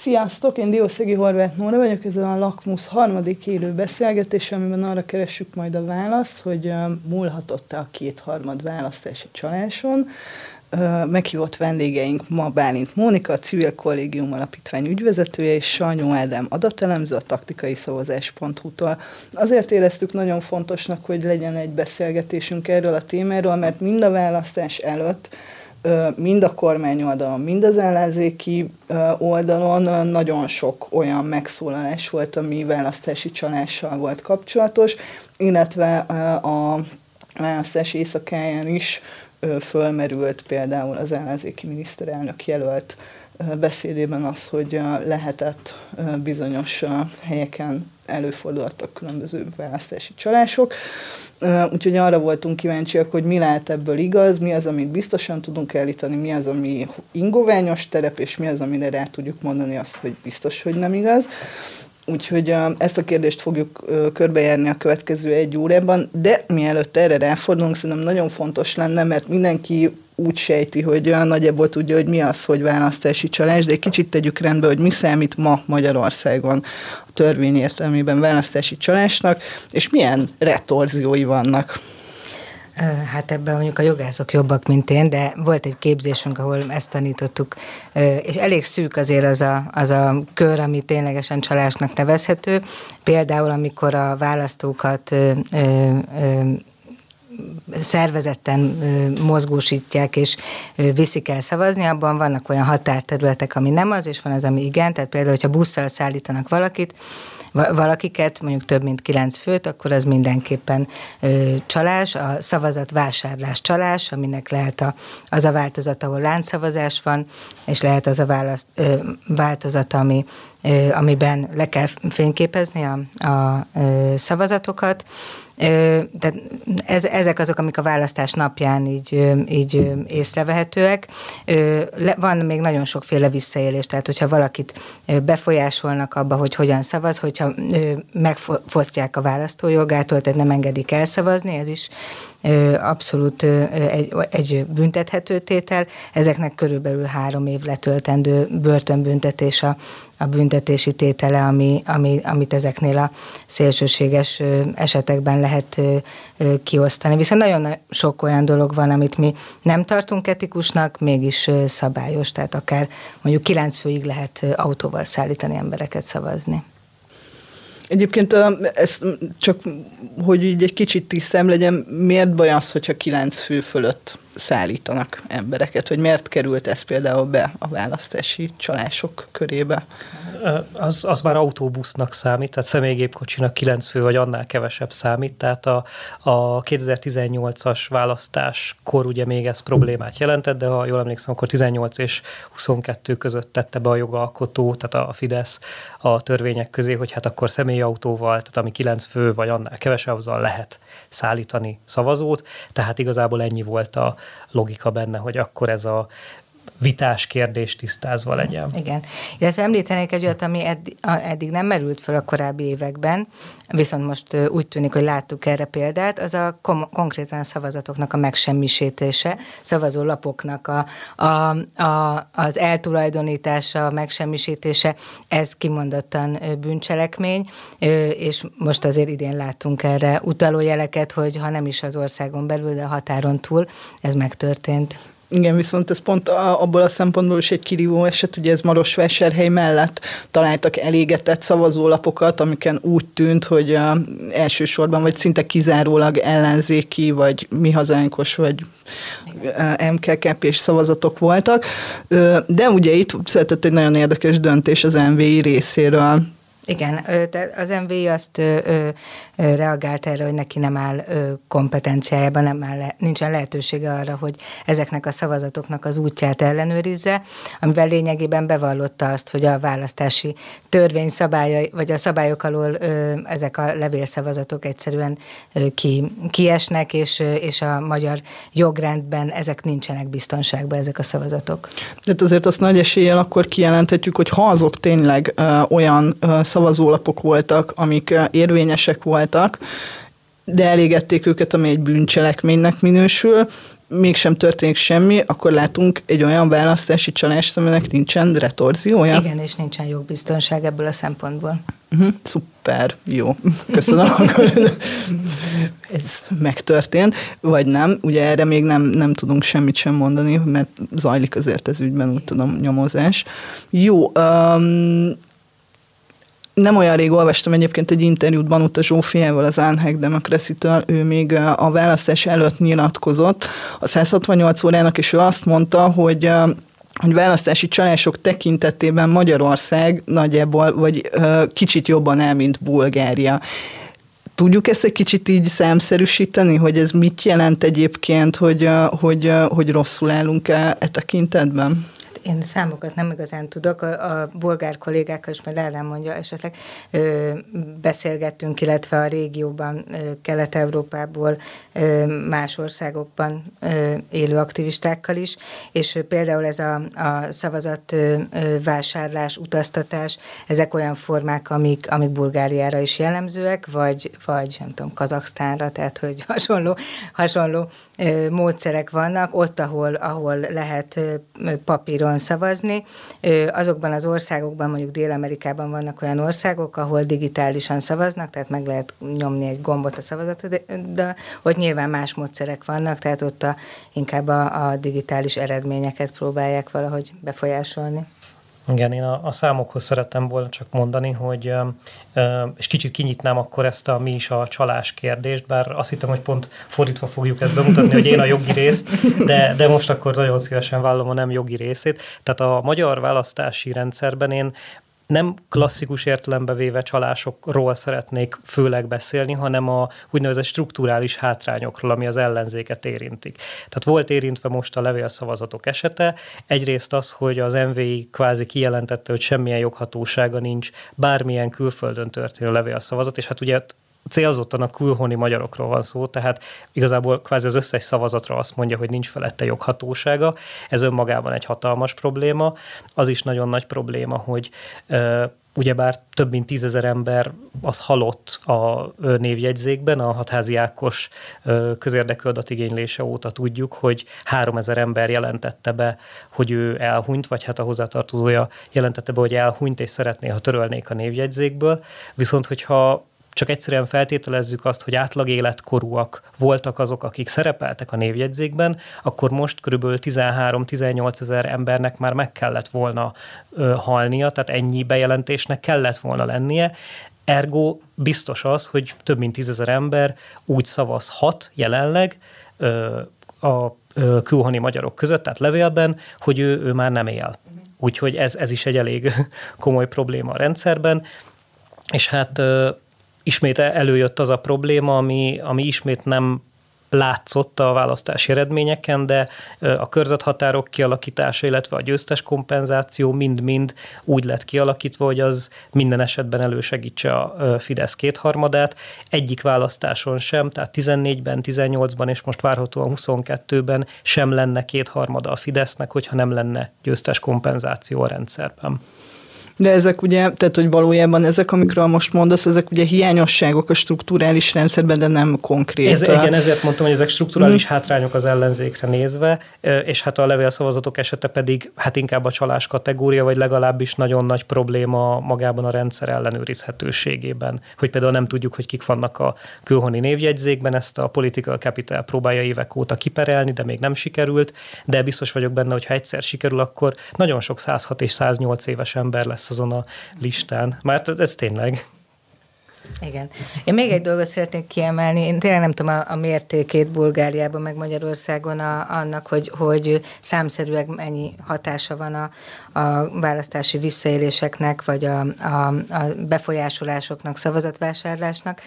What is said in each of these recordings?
Sziasztok, én Diószegi Horváth Nóra vagyok, ez a Lakmus harmadik élő beszélgetés, amiben arra keressük majd a választ, hogy múlhatott-e a kétharmad választási csaláson. Meghívott vendégeink ma Bálint Mónika, a Civil Kollégium Alapítvány ügyvezetője, és Sanyó Ádám adatelemző a taktikai szavazás.hu-tól. Azért éreztük nagyon fontosnak, hogy legyen egy beszélgetésünk erről a témáról, mert mind a választás előtt mind a kormány oldalon, mind az ellenzéki oldalon nagyon sok olyan megszólalás volt, ami választási csalással volt kapcsolatos, illetve a választás éjszakáján is fölmerült például az ellenzéki miniszterelnök jelölt beszédében az, hogy lehetett bizonyos helyeken előfordultak különböző választási csalások. Úgyhogy arra voltunk kíváncsiak, hogy mi lehet ebből igaz, mi az, amit biztosan tudunk állítani, mi az, ami ingoványos terep, és mi az, amire rá tudjuk mondani azt, hogy biztos, hogy nem igaz. Úgyhogy ezt a kérdést fogjuk körbejárni a következő egy órában, de mielőtt erre ráfordulunk, szerintem nagyon fontos lenne, mert mindenki úgy sejti, hogy olyan nagyjából tudja, hogy mi az, hogy választási csalás, de egy kicsit tegyük rendbe, hogy mi számít ma Magyarországon a törvény értelmében választási csalásnak, és milyen retorziói vannak. Hát ebben mondjuk a jogászok jobbak, mint én, de volt egy képzésünk, ahol ezt tanítottuk, és elég szűk azért az a, az a kör, ami ténylegesen csalásnak nevezhető. Például, amikor a választókat szervezetten mozgósítják és viszik el szavazni, abban vannak olyan határterületek, ami nem az, és van az, ami igen. Tehát például, hogyha busszal szállítanak valakit, valakiket, mondjuk több mint kilenc főt, akkor az mindenképpen ö, csalás, a szavazat vásárlás csalás, aminek lehet a, az a változat, ahol láncszavazás van, és lehet az a választ, ö, változat, ami, amiben le kell fényképezni a, a szavazatokat, tehát ez, ezek azok, amik a választás napján így, így észrevehetőek. Van még nagyon sokféle visszaélés, tehát hogyha valakit befolyásolnak abba, hogy hogyan szavaz, hogyha megfosztják a választójogától, tehát nem engedik elszavazni, ez is abszolút egy, egy büntethető tétel. Ezeknek körülbelül három év letöltendő börtönbüntetés a, a büntetési tétele, ami, ami, amit ezeknél a szélsőséges esetekben lehet kiosztani. Viszont nagyon sok olyan dolog van, amit mi nem tartunk etikusnak, mégis szabályos, tehát akár mondjuk kilenc főig lehet autóval szállítani embereket szavazni. Egyébként ez csak, hogy így egy kicsit tisztám legyen, miért baj az, hogyha kilenc fő fölött szállítanak embereket, vagy miért került ez például be a választási csalások körébe? Az, az már autóbusznak számít, tehát személygépkocsinak 9 fő vagy annál kevesebb számít, tehát a, a 2018-as választáskor ugye még ez problémát jelentett, de ha jól emlékszem, akkor 18 és 22 között tette be a jogalkotó, tehát a Fidesz a törvények közé, hogy hát akkor személyautóval, tehát ami 9 fő vagy annál kevesebb, azzal lehet szállítani szavazót, tehát igazából ennyi volt a logika benne, hogy akkor ez a vitás kérdés tisztázva legyen. Igen. Illetve említenék egy olyat, ami eddig, eddig nem merült fel a korábbi években, viszont most úgy tűnik, hogy láttuk erre példát, az a kom- konkrétan a szavazatoknak a megsemmisítése, szavazólapoknak a, a, a, az eltulajdonítása, a megsemmisítése, ez kimondottan bűncselekmény, és most azért idén láttunk erre utalójeleket, hogy ha nem is az országon belül, de a határon túl ez megtörtént. Igen, viszont ez pont abból a szempontból is egy kirívó eset, ugye ez Marosvásárhely mellett találtak elégetett szavazólapokat, amiken úgy tűnt, hogy uh, elsősorban vagy szinte kizárólag ellenzéki, vagy mi hazánkos, vagy MKKP és szavazatok voltak. De ugye itt született egy nagyon érdekes döntés az MVI részéről, igen, az MVI azt reagált erre, hogy neki nem áll kompetenciájában, nem áll, nincsen lehetősége arra, hogy ezeknek a szavazatoknak az útját ellenőrizze, amivel lényegében bevallotta azt, hogy a választási törvény szabályai, vagy a szabályok alól ezek a levélszavazatok egyszerűen ki, kiesnek, és, és a magyar jogrendben ezek nincsenek biztonságban, ezek a szavazatok. De azért azt nagy eséllyel akkor kijelenthetjük, hogy ha azok tényleg olyan szavazólapok voltak, amik érvényesek voltak, de elégették őket, ami egy bűncselekménynek minősül, mégsem történik semmi, akkor látunk egy olyan választási csalást, aminek nincsen retorziója. Igen, és nincsen jogbiztonság ebből a szempontból. Uh-huh, szuper, jó, köszönöm. akkor ez megtörtént, vagy nem. Ugye erre még nem, nem tudunk semmit sem mondani, mert zajlik azért ez ügyben, úgy tudom, nyomozás. Jó, um, nem olyan rég olvastam egyébként egy interjút Banuta Zsófiával, az Unhack democracy ő még a választás előtt nyilatkozott a 168 órának, és ő azt mondta, hogy hogy választási csalások tekintetében Magyarország nagyjából, vagy kicsit jobban el, mint Bulgária. Tudjuk ezt egy kicsit így számszerűsíteni, hogy ez mit jelent egyébként, hogy, hogy, hogy rosszul állunk e, e tekintetben? Én számokat nem igazán tudok, a, a bolgár kollégákkal is majd el mondja esetleg, ö, beszélgettünk, illetve a régióban, Kelet-Európából, más országokban ö, élő aktivistákkal is, és például ez a, a szavazat vásárlás, utaztatás, ezek olyan formák, amik, amik Bulgáriára is jellemzőek, vagy, vagy nem tudom, Kazaksztánra, tehát hogy hasonló, hasonló ö, módszerek vannak, ott, ahol, ahol lehet ö, papíron szavazni. Azokban az országokban, mondjuk Dél-Amerikában vannak olyan országok, ahol digitálisan szavaznak, tehát meg lehet nyomni egy gombot a szavazatot, de ott nyilván más módszerek vannak, tehát ott a, inkább a, a digitális eredményeket próbálják valahogy befolyásolni. Igen, én a, a számokhoz szerettem volna csak mondani, hogy és kicsit kinyitnám akkor ezt a mi is a csalás kérdést, bár azt hittem, hogy pont fordítva fogjuk ezt bemutatni, hogy én a jogi részt, de, de most akkor nagyon szívesen vállom a nem jogi részét. Tehát a magyar választási rendszerben én nem klasszikus értelembe véve csalásokról szeretnék főleg beszélni, hanem a úgynevezett strukturális hátrányokról, ami az ellenzéket érintik. Tehát volt érintve most a levélszavazatok esete. Egyrészt az, hogy az MVI kvázi kijelentette, hogy semmilyen joghatósága nincs bármilyen külföldön történő levélszavazat, és hát ugye célzottan a külhoni magyarokról van szó, tehát igazából kvázi az összes szavazatra azt mondja, hogy nincs felette joghatósága. Ez önmagában egy hatalmas probléma. Az is nagyon nagy probléma, hogy ugyebár több mint tízezer ember az halott a névjegyzékben, a hatházi Ákos közérdekű adatigénylése óta tudjuk, hogy három ezer ember jelentette be, hogy ő elhunyt, vagy hát a hozzátartozója jelentette be, hogy elhunyt, és szeretné, ha törölnék a névjegyzékből. Viszont, hogyha csak egyszerűen feltételezzük azt, hogy átlag életkorúak voltak azok, akik szerepeltek a névjegyzékben, akkor most kb. 13-18 ezer embernek már meg kellett volna ö, halnia, tehát ennyi bejelentésnek kellett volna lennie. Ergo biztos az, hogy több mint tízezer ember úgy szavazhat jelenleg ö, a ö, külhoni magyarok között, tehát levélben, hogy ő, ő már nem él. Úgyhogy ez, ez is egy elég komoly probléma a rendszerben. És hát ismét előjött az a probléma, ami, ami ismét nem látszott a választási eredményeken, de a körzethatárok kialakítása, illetve a győztes kompenzáció mind-mind úgy lett kialakítva, hogy az minden esetben elősegítse a Fidesz kétharmadát. Egyik választáson sem, tehát 14-ben, 18-ban és most várhatóan 22-ben sem lenne kétharmada a Fidesznek, hogyha nem lenne győztes kompenzáció a rendszerben. De ezek ugye, tehát hogy valójában ezek, amikről most mondasz, ezek ugye hiányosságok a strukturális rendszerben, de nem konkrét. Ez, igen, ezért mondtam, hogy ezek strukturális hmm. hátrányok az ellenzékre nézve, és hát a levélszavazatok esete pedig hát inkább a csalás kategória, vagy legalábbis nagyon nagy probléma magában a rendszer ellenőrizhetőségében. Hogy például nem tudjuk, hogy kik vannak a külhoni névjegyzékben, ezt a Political Capital próbálja évek óta kiperelni, de még nem sikerült, de biztos vagyok benne, hogy ha egyszer sikerül, akkor nagyon sok 106 és 108 éves ember lesz lesz azon a listán. Már ez tényleg. Igen. Én még egy dolgot szeretnék kiemelni. Én tényleg nem tudom a, a mértékét Bulgáriában, meg Magyarországon a, annak, hogy, hogy számszerűleg mennyi hatása van a, a választási visszaéléseknek, vagy a, a, a befolyásolásoknak, szavazatvásárlásnak.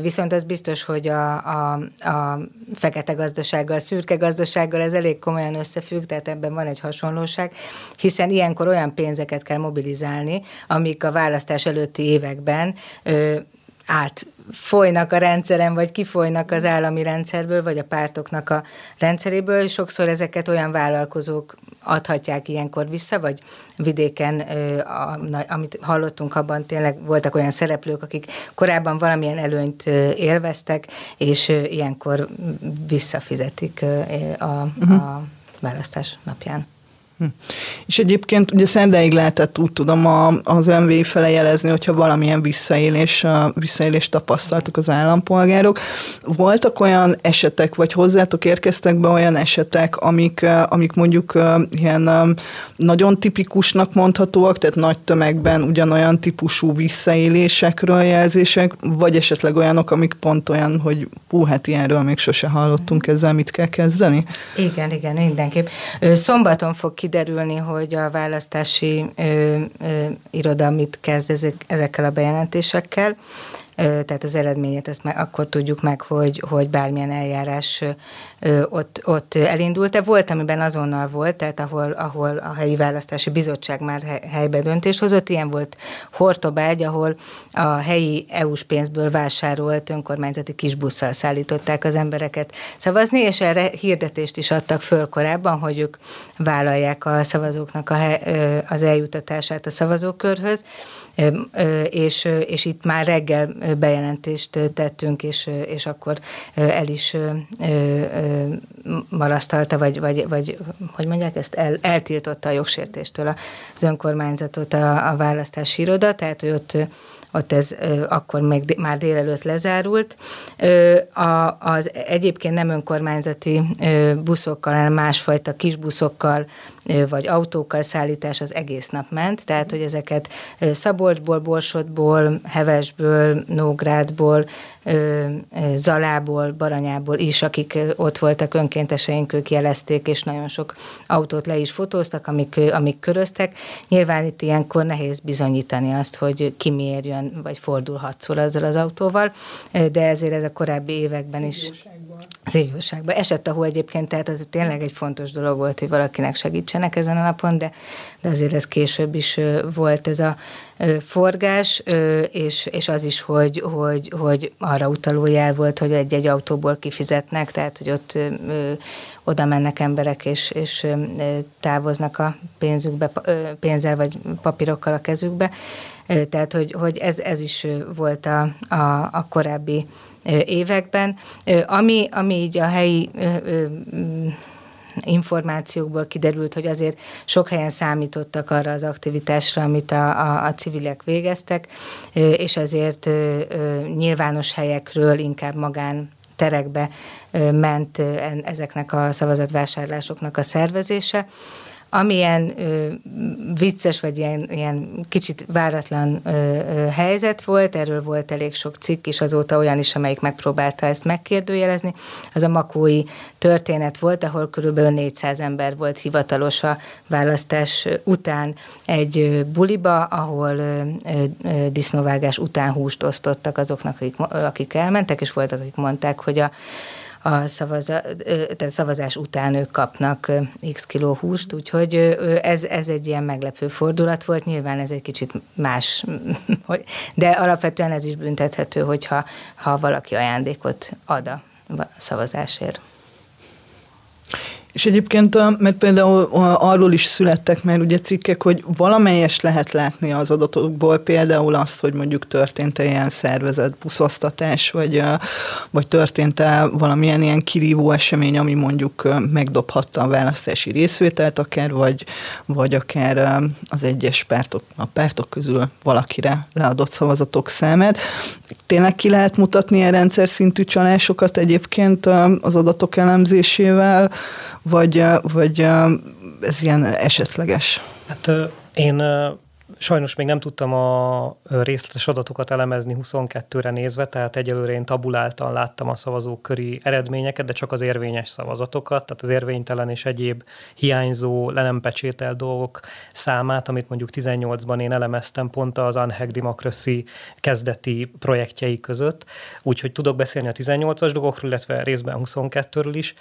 Viszont az biztos, hogy a, a, a fekete gazdasággal, szürke gazdasággal ez elég komolyan összefügg, tehát ebben van egy hasonlóság, hiszen ilyenkor olyan pénzeket kell mobilizálni, amik a választás előtti években át folynak a rendszeren, vagy kifolynak az állami rendszerből, vagy a pártoknak a rendszeréből. Sokszor ezeket olyan vállalkozók adhatják ilyenkor vissza, vagy vidéken, amit hallottunk abban, tényleg voltak olyan szereplők, akik korábban valamilyen előnyt élveztek, és ilyenkor visszafizetik a, a választás napján. Hm. És egyébként ugye szerdáig lehetett úgy tudom a, az MVI fele jelezni, hogyha valamilyen visszaélés, visszaélés tapasztaltak az állampolgárok. Voltak olyan esetek, vagy hozzátok érkeztek be olyan esetek, amik, amik mondjuk ilyen nagyon tipikusnak mondhatóak, tehát nagy tömegben ugyanolyan típusú visszaélésekről jelzések, vagy esetleg olyanok, amik pont olyan, hogy hú, hát ilyenről még sose hallottunk, ezzel mit kell kezdeni? Igen, igen, mindenképp. Szombaton fog kiderülni, hogy a választási ö, ö, iroda mit kezd ezek, ezekkel a bejelentésekkel tehát az eredményét ezt meg, akkor tudjuk meg, hogy, hogy bármilyen eljárás ott, ott elindult. De volt, amiben azonnal volt, tehát ahol, ahol a helyi választási bizottság már helybe döntést hozott. Ilyen volt Hortobágy, ahol a helyi EU-s pénzből vásárolt önkormányzati kisbusszal szállították az embereket szavazni, és erre hirdetést is adtak föl korábban, hogy ők vállalják a szavazóknak a, az eljutatását a szavazókörhöz és, és itt már reggel bejelentést tettünk, és, és akkor el is marasztalta, vagy, vagy, vagy hogy mondják ezt, el, eltiltotta a jogsértéstől az önkormányzatot a, a választási iroda, tehát hogy ott ott ez akkor még már délelőtt lezárult. A, az egyébként nem önkormányzati buszokkal, hanem másfajta kisbuszokkal vagy autókkal szállítás az egész nap ment, tehát hogy ezeket Szabolcsból, Borsodból, Hevesből, Nógrádból, Zalából, Baranyából is, akik ott voltak önkénteseink, ők jelezték, és nagyon sok autót le is fotóztak, amik, amik köröztek. Nyilván itt ilyenkor nehéz bizonyítani azt, hogy ki miért jön, vagy fordulhatszol azzal az autóval, de ezért ez a korábbi években is szívjóságban. Esett, ahol egyébként, tehát ez tényleg egy fontos dolog volt, hogy valakinek segítsenek ezen a napon, de, de azért ez később is volt ez a forgás, és, és az is, hogy, hogy, hogy arra utaló jel volt, hogy egy-egy autóból kifizetnek, tehát hogy ott oda mennek emberek, és, és távoznak a pénzükbe, pénzzel vagy papírokkal a kezükbe. Tehát, hogy, hogy ez, ez is volt a, a, a korábbi években. Ami, ami így a helyi információkból kiderült, hogy azért sok helyen számítottak arra az aktivitásra, amit a, a, a civilek végeztek, és ezért nyilvános helyekről inkább magán terekbe ment ezeknek a szavazatvásárlásoknak a szervezése amilyen ö, vicces, vagy ilyen, ilyen kicsit váratlan ö, ö, helyzet volt, erről volt elég sok cikk, és azóta olyan is, amelyik megpróbálta ezt megkérdőjelezni, az a makói történet volt, ahol körülbelül 400 ember volt hivatalos a választás után egy buliba, ahol ö, ö, disznóvágás után húst osztottak azoknak, akik, akik elmentek, és voltak, akik mondták, hogy a a szavaza, tehát szavazás után ők kapnak x kiló húst, úgyhogy ez, ez egy ilyen meglepő fordulat volt, nyilván ez egy kicsit más, de alapvetően ez is büntethető, hogyha ha valaki ajándékot ad a szavazásért. És egyébként, mert például arról is születtek már ugye cikkek, hogy valamelyes lehet látni az adatokból, például azt, hogy mondjuk történt-e ilyen szervezett buszosztatás, vagy, vagy történt-e valamilyen ilyen kirívó esemény, ami mondjuk megdobhatta a választási részvételt akár, vagy, vagy akár az egyes pártok, a pártok közül valakire leadott szavazatok számát. Tényleg ki lehet mutatni ilyen rendszer szintű csalásokat egyébként az adatok elemzésével, vagy, vagy ez ilyen esetleges? Hát én Sajnos még nem tudtam a részletes adatokat elemezni 22-re nézve, tehát egyelőre én tabuláltan láttam a szavazók köri eredményeket, de csak az érvényes szavazatokat, tehát az érvénytelen és egyéb hiányzó, le dolgok számát, amit mondjuk 18-ban én elemeztem pont az Unhack Democracy kezdeti projektjei között, úgyhogy tudok beszélni a 18-as dolgokról, illetve részben 22-ről is.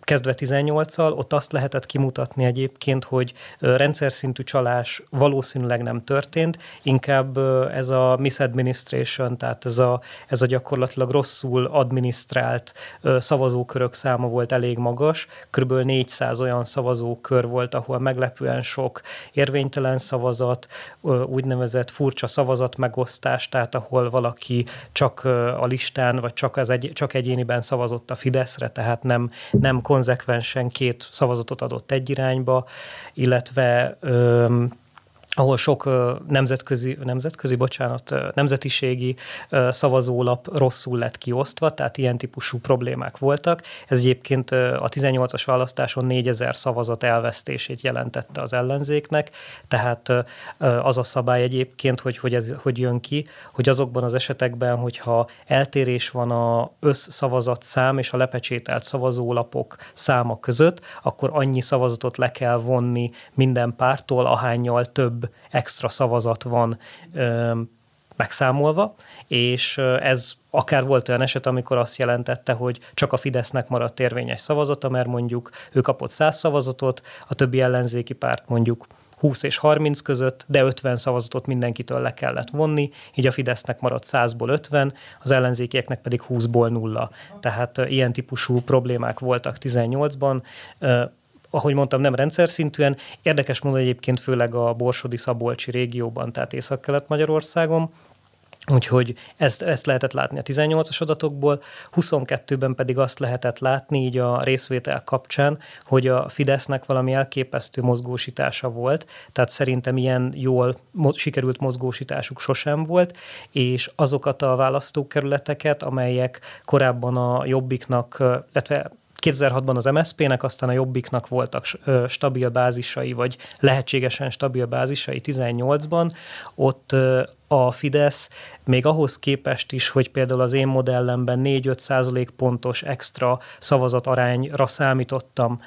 Kezdve 18-al, ott azt lehetett kimutatni egyébként, hogy rendszer szintű csalás valószínűleg valószínűleg nem történt, inkább ez a misadministration, tehát ez a, ez a gyakorlatilag rosszul adminisztrált szavazókörök száma volt elég magas, kb. 400 olyan szavazókör volt, ahol meglepően sok érvénytelen szavazat, úgynevezett furcsa szavazat megosztás, tehát ahol valaki csak a listán, vagy csak, az egy, csak egyéniben szavazott a Fideszre, tehát nem, nem konzekvensen két szavazatot adott egy irányba, illetve ahol sok nemzetközi, nemzetközi, bocsánat, nemzetiségi szavazólap rosszul lett kiosztva, tehát ilyen típusú problémák voltak. Ez egyébként a 18-as választáson 4000 szavazat elvesztését jelentette az ellenzéknek, tehát az a szabály egyébként, hogy, hogy ez hogy jön ki, hogy azokban az esetekben, hogyha eltérés van a összszavazat szám és a lepecsételt szavazólapok száma között, akkor annyi szavazatot le kell vonni minden pártól, ahányal több extra szavazat van megszámolva, és ez akár volt olyan eset, amikor azt jelentette, hogy csak a Fidesznek maradt érvényes szavazata, mert mondjuk ő kapott 100 szavazatot, a többi ellenzéki párt mondjuk 20 és 30 között, de 50 szavazatot mindenkitől le kellett vonni, így a Fidesznek maradt 100-ból 50, az ellenzékieknek pedig 20-ból nulla. Tehát ilyen típusú problémák voltak 18-ban ahogy mondtam, nem rendszer szintűen. Érdekes módon egyébként főleg a Borsodi-Szabolcsi régióban, tehát Észak-Kelet-Magyarországon, Úgyhogy ezt, ezt lehetett látni a 18-as adatokból, 22-ben pedig azt lehetett látni így a részvétel kapcsán, hogy a Fidesznek valami elképesztő mozgósítása volt, tehát szerintem ilyen jól sikerült mozgósításuk sosem volt, és azokat a választókerületeket, amelyek korábban a Jobbiknak, illetve 2006-ban az MSZP-nek, aztán a Jobbiknak voltak stabil bázisai, vagy lehetségesen stabil bázisai 18-ban, ott a Fidesz még ahhoz képest is, hogy például az én modellemben 4-5 százalék pontos extra szavazat arányra számítottam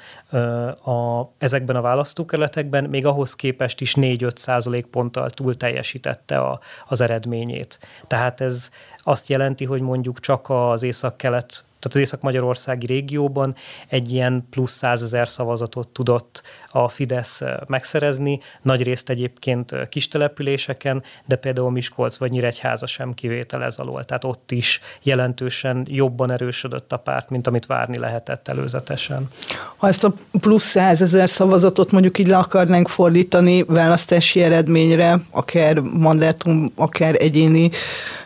a, ezekben a választókerületekben, még ahhoz képest is 4-5 százalék ponttal túl teljesítette a, az eredményét. Tehát ez azt jelenti, hogy mondjuk csak az észak-kelet tehát az Észak-Magyarországi régióban egy ilyen plusz százezer szavazatot tudott a Fidesz megszerezni, nagy részt egyébként kis településeken, de például Miskolc vagy Nyíregyháza sem kivétel ez alól. Tehát ott is jelentősen jobban erősödött a párt, mint amit várni lehetett előzetesen. Ha ezt a plusz százezer szavazatot mondjuk így le akarnánk fordítani választási eredményre, akár mandátum, akár egyéni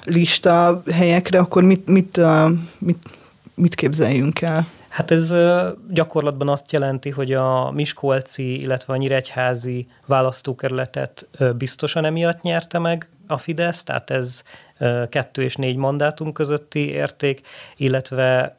lista helyekre, akkor mit, mit, mit, mit képzeljünk el? Hát ez gyakorlatban azt jelenti, hogy a Miskolci, illetve a Nyíregyházi választókerületet biztosan emiatt nyerte meg a Fidesz, tehát ez kettő és négy mandátum közötti érték, illetve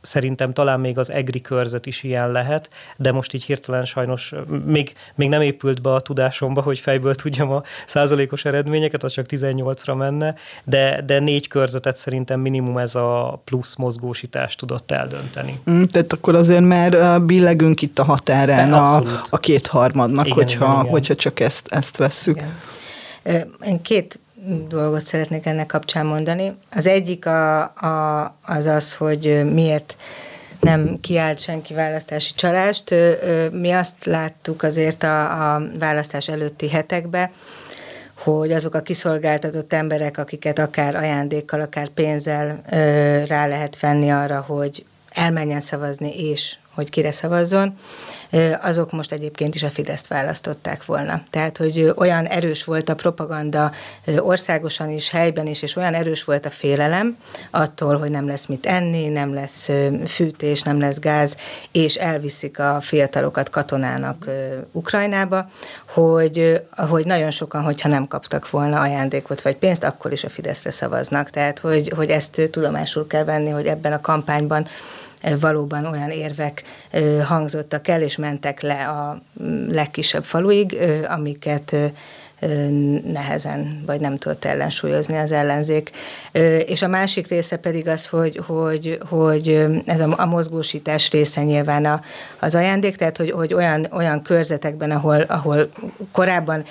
szerintem talán még az EGRI körzet is ilyen lehet, de most így hirtelen sajnos még, még nem épült be a tudásomba, hogy fejből tudjam a százalékos eredményeket, az csak 18-ra menne, de, de négy körzetet szerintem minimum ez a plusz mozgósítást tudott eldönteni. Mm, tehát akkor azért már billegünk itt a határán a, a kétharmadnak, igen, hogyha, igen, igen. hogyha csak ezt, ezt vesszük. Igen. Én két dolgot szeretnék ennek kapcsán mondani. Az egyik a, a, az az, hogy miért nem kiállt senki választási csalást. Mi azt láttuk azért a, a választás előtti hetekben, hogy azok a kiszolgáltatott emberek, akiket akár ajándékkal, akár pénzzel rá lehet venni arra, hogy elmenjen szavazni és hogy kire szavazzon, azok most egyébként is a Fideszt választották volna. Tehát, hogy olyan erős volt a propaganda országosan is, helyben is, és olyan erős volt a félelem attól, hogy nem lesz mit enni, nem lesz fűtés, nem lesz gáz, és elviszik a fiatalokat katonának Ukrajnába, hogy, hogy nagyon sokan, hogyha nem kaptak volna ajándékot vagy pénzt, akkor is a Fideszre szavaznak. Tehát, hogy, hogy ezt tudomásul kell venni, hogy ebben a kampányban valóban olyan érvek hangzottak el, és mentek le a legkisebb faluig, amiket nehezen, vagy nem tudott ellensúlyozni az ellenzék. És a másik része pedig az, hogy, hogy, hogy ez a, a mozgósítás része nyilván a, az ajándék, tehát hogy, hogy olyan, olyan körzetekben, ahol, ahol korábban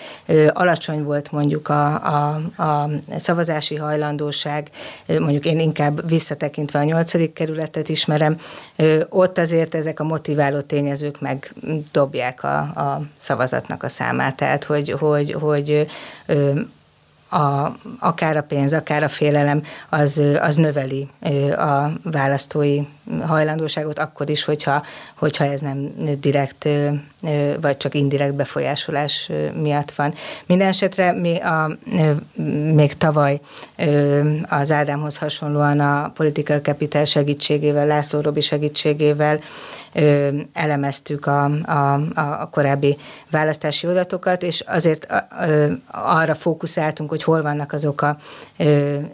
alacsony volt mondjuk a, a, a szavazási hajlandóság, mondjuk én inkább visszatekintve a nyolcadik kerületet ismerem, ott azért ezek a motiváló tényezők megdobják a, a szavazatnak a számát. Tehát, hogy, hogy, hogy a, akár a pénz, akár a félelem, az, az növeli a választói hajlandóságot, akkor is, hogyha, hogyha ez nem direkt vagy csak indirekt befolyásolás miatt van. Minden esetre mi a, még tavaly az Ádámhoz hasonlóan a Political Capital segítségével, László Robi segítségével elemeztük a, a, a korábbi választási adatokat, és azért arra fókuszáltunk, hogy hol vannak azok a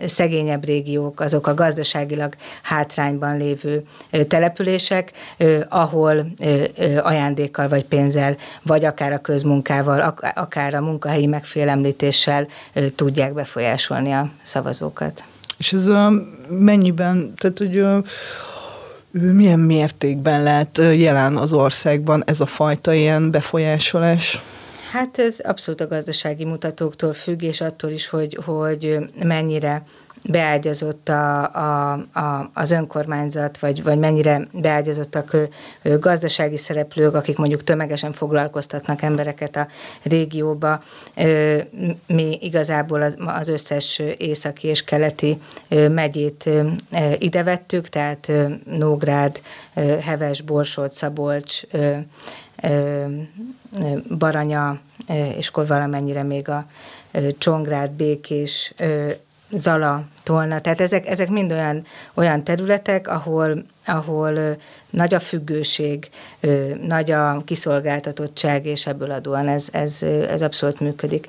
szegényebb régiók, azok a gazdaságilag hátrányban lévő települések, ahol ajándékkal vagy pénzzel, vagy akár a közmunkával, akár a munkahelyi megfélemlítéssel tudják befolyásolni a szavazókat. És ez mennyiben, tehát hogy milyen mértékben lehet jelen az országban ez a fajta ilyen befolyásolás? Hát ez abszolút a gazdasági mutatóktól függ, és attól is, hogy, hogy mennyire beágyazott a, a, a, az önkormányzat, vagy, vagy mennyire beágyazottak gazdasági szereplők, akik mondjuk tömegesen foglalkoztatnak embereket a régióba. Mi igazából az, az összes északi és keleti megyét ide vettük, tehát Nógrád, Heves, Borsod, Szabolcs, Baranya, és akkor valamennyire még a Csongrád, Békés, Zala, Tolna. Tehát ezek, ezek mind olyan, olyan területek, ahol, ahol nagy a függőség, nagy a kiszolgáltatottság, és ebből adóan ez, ez, ez abszolút működik.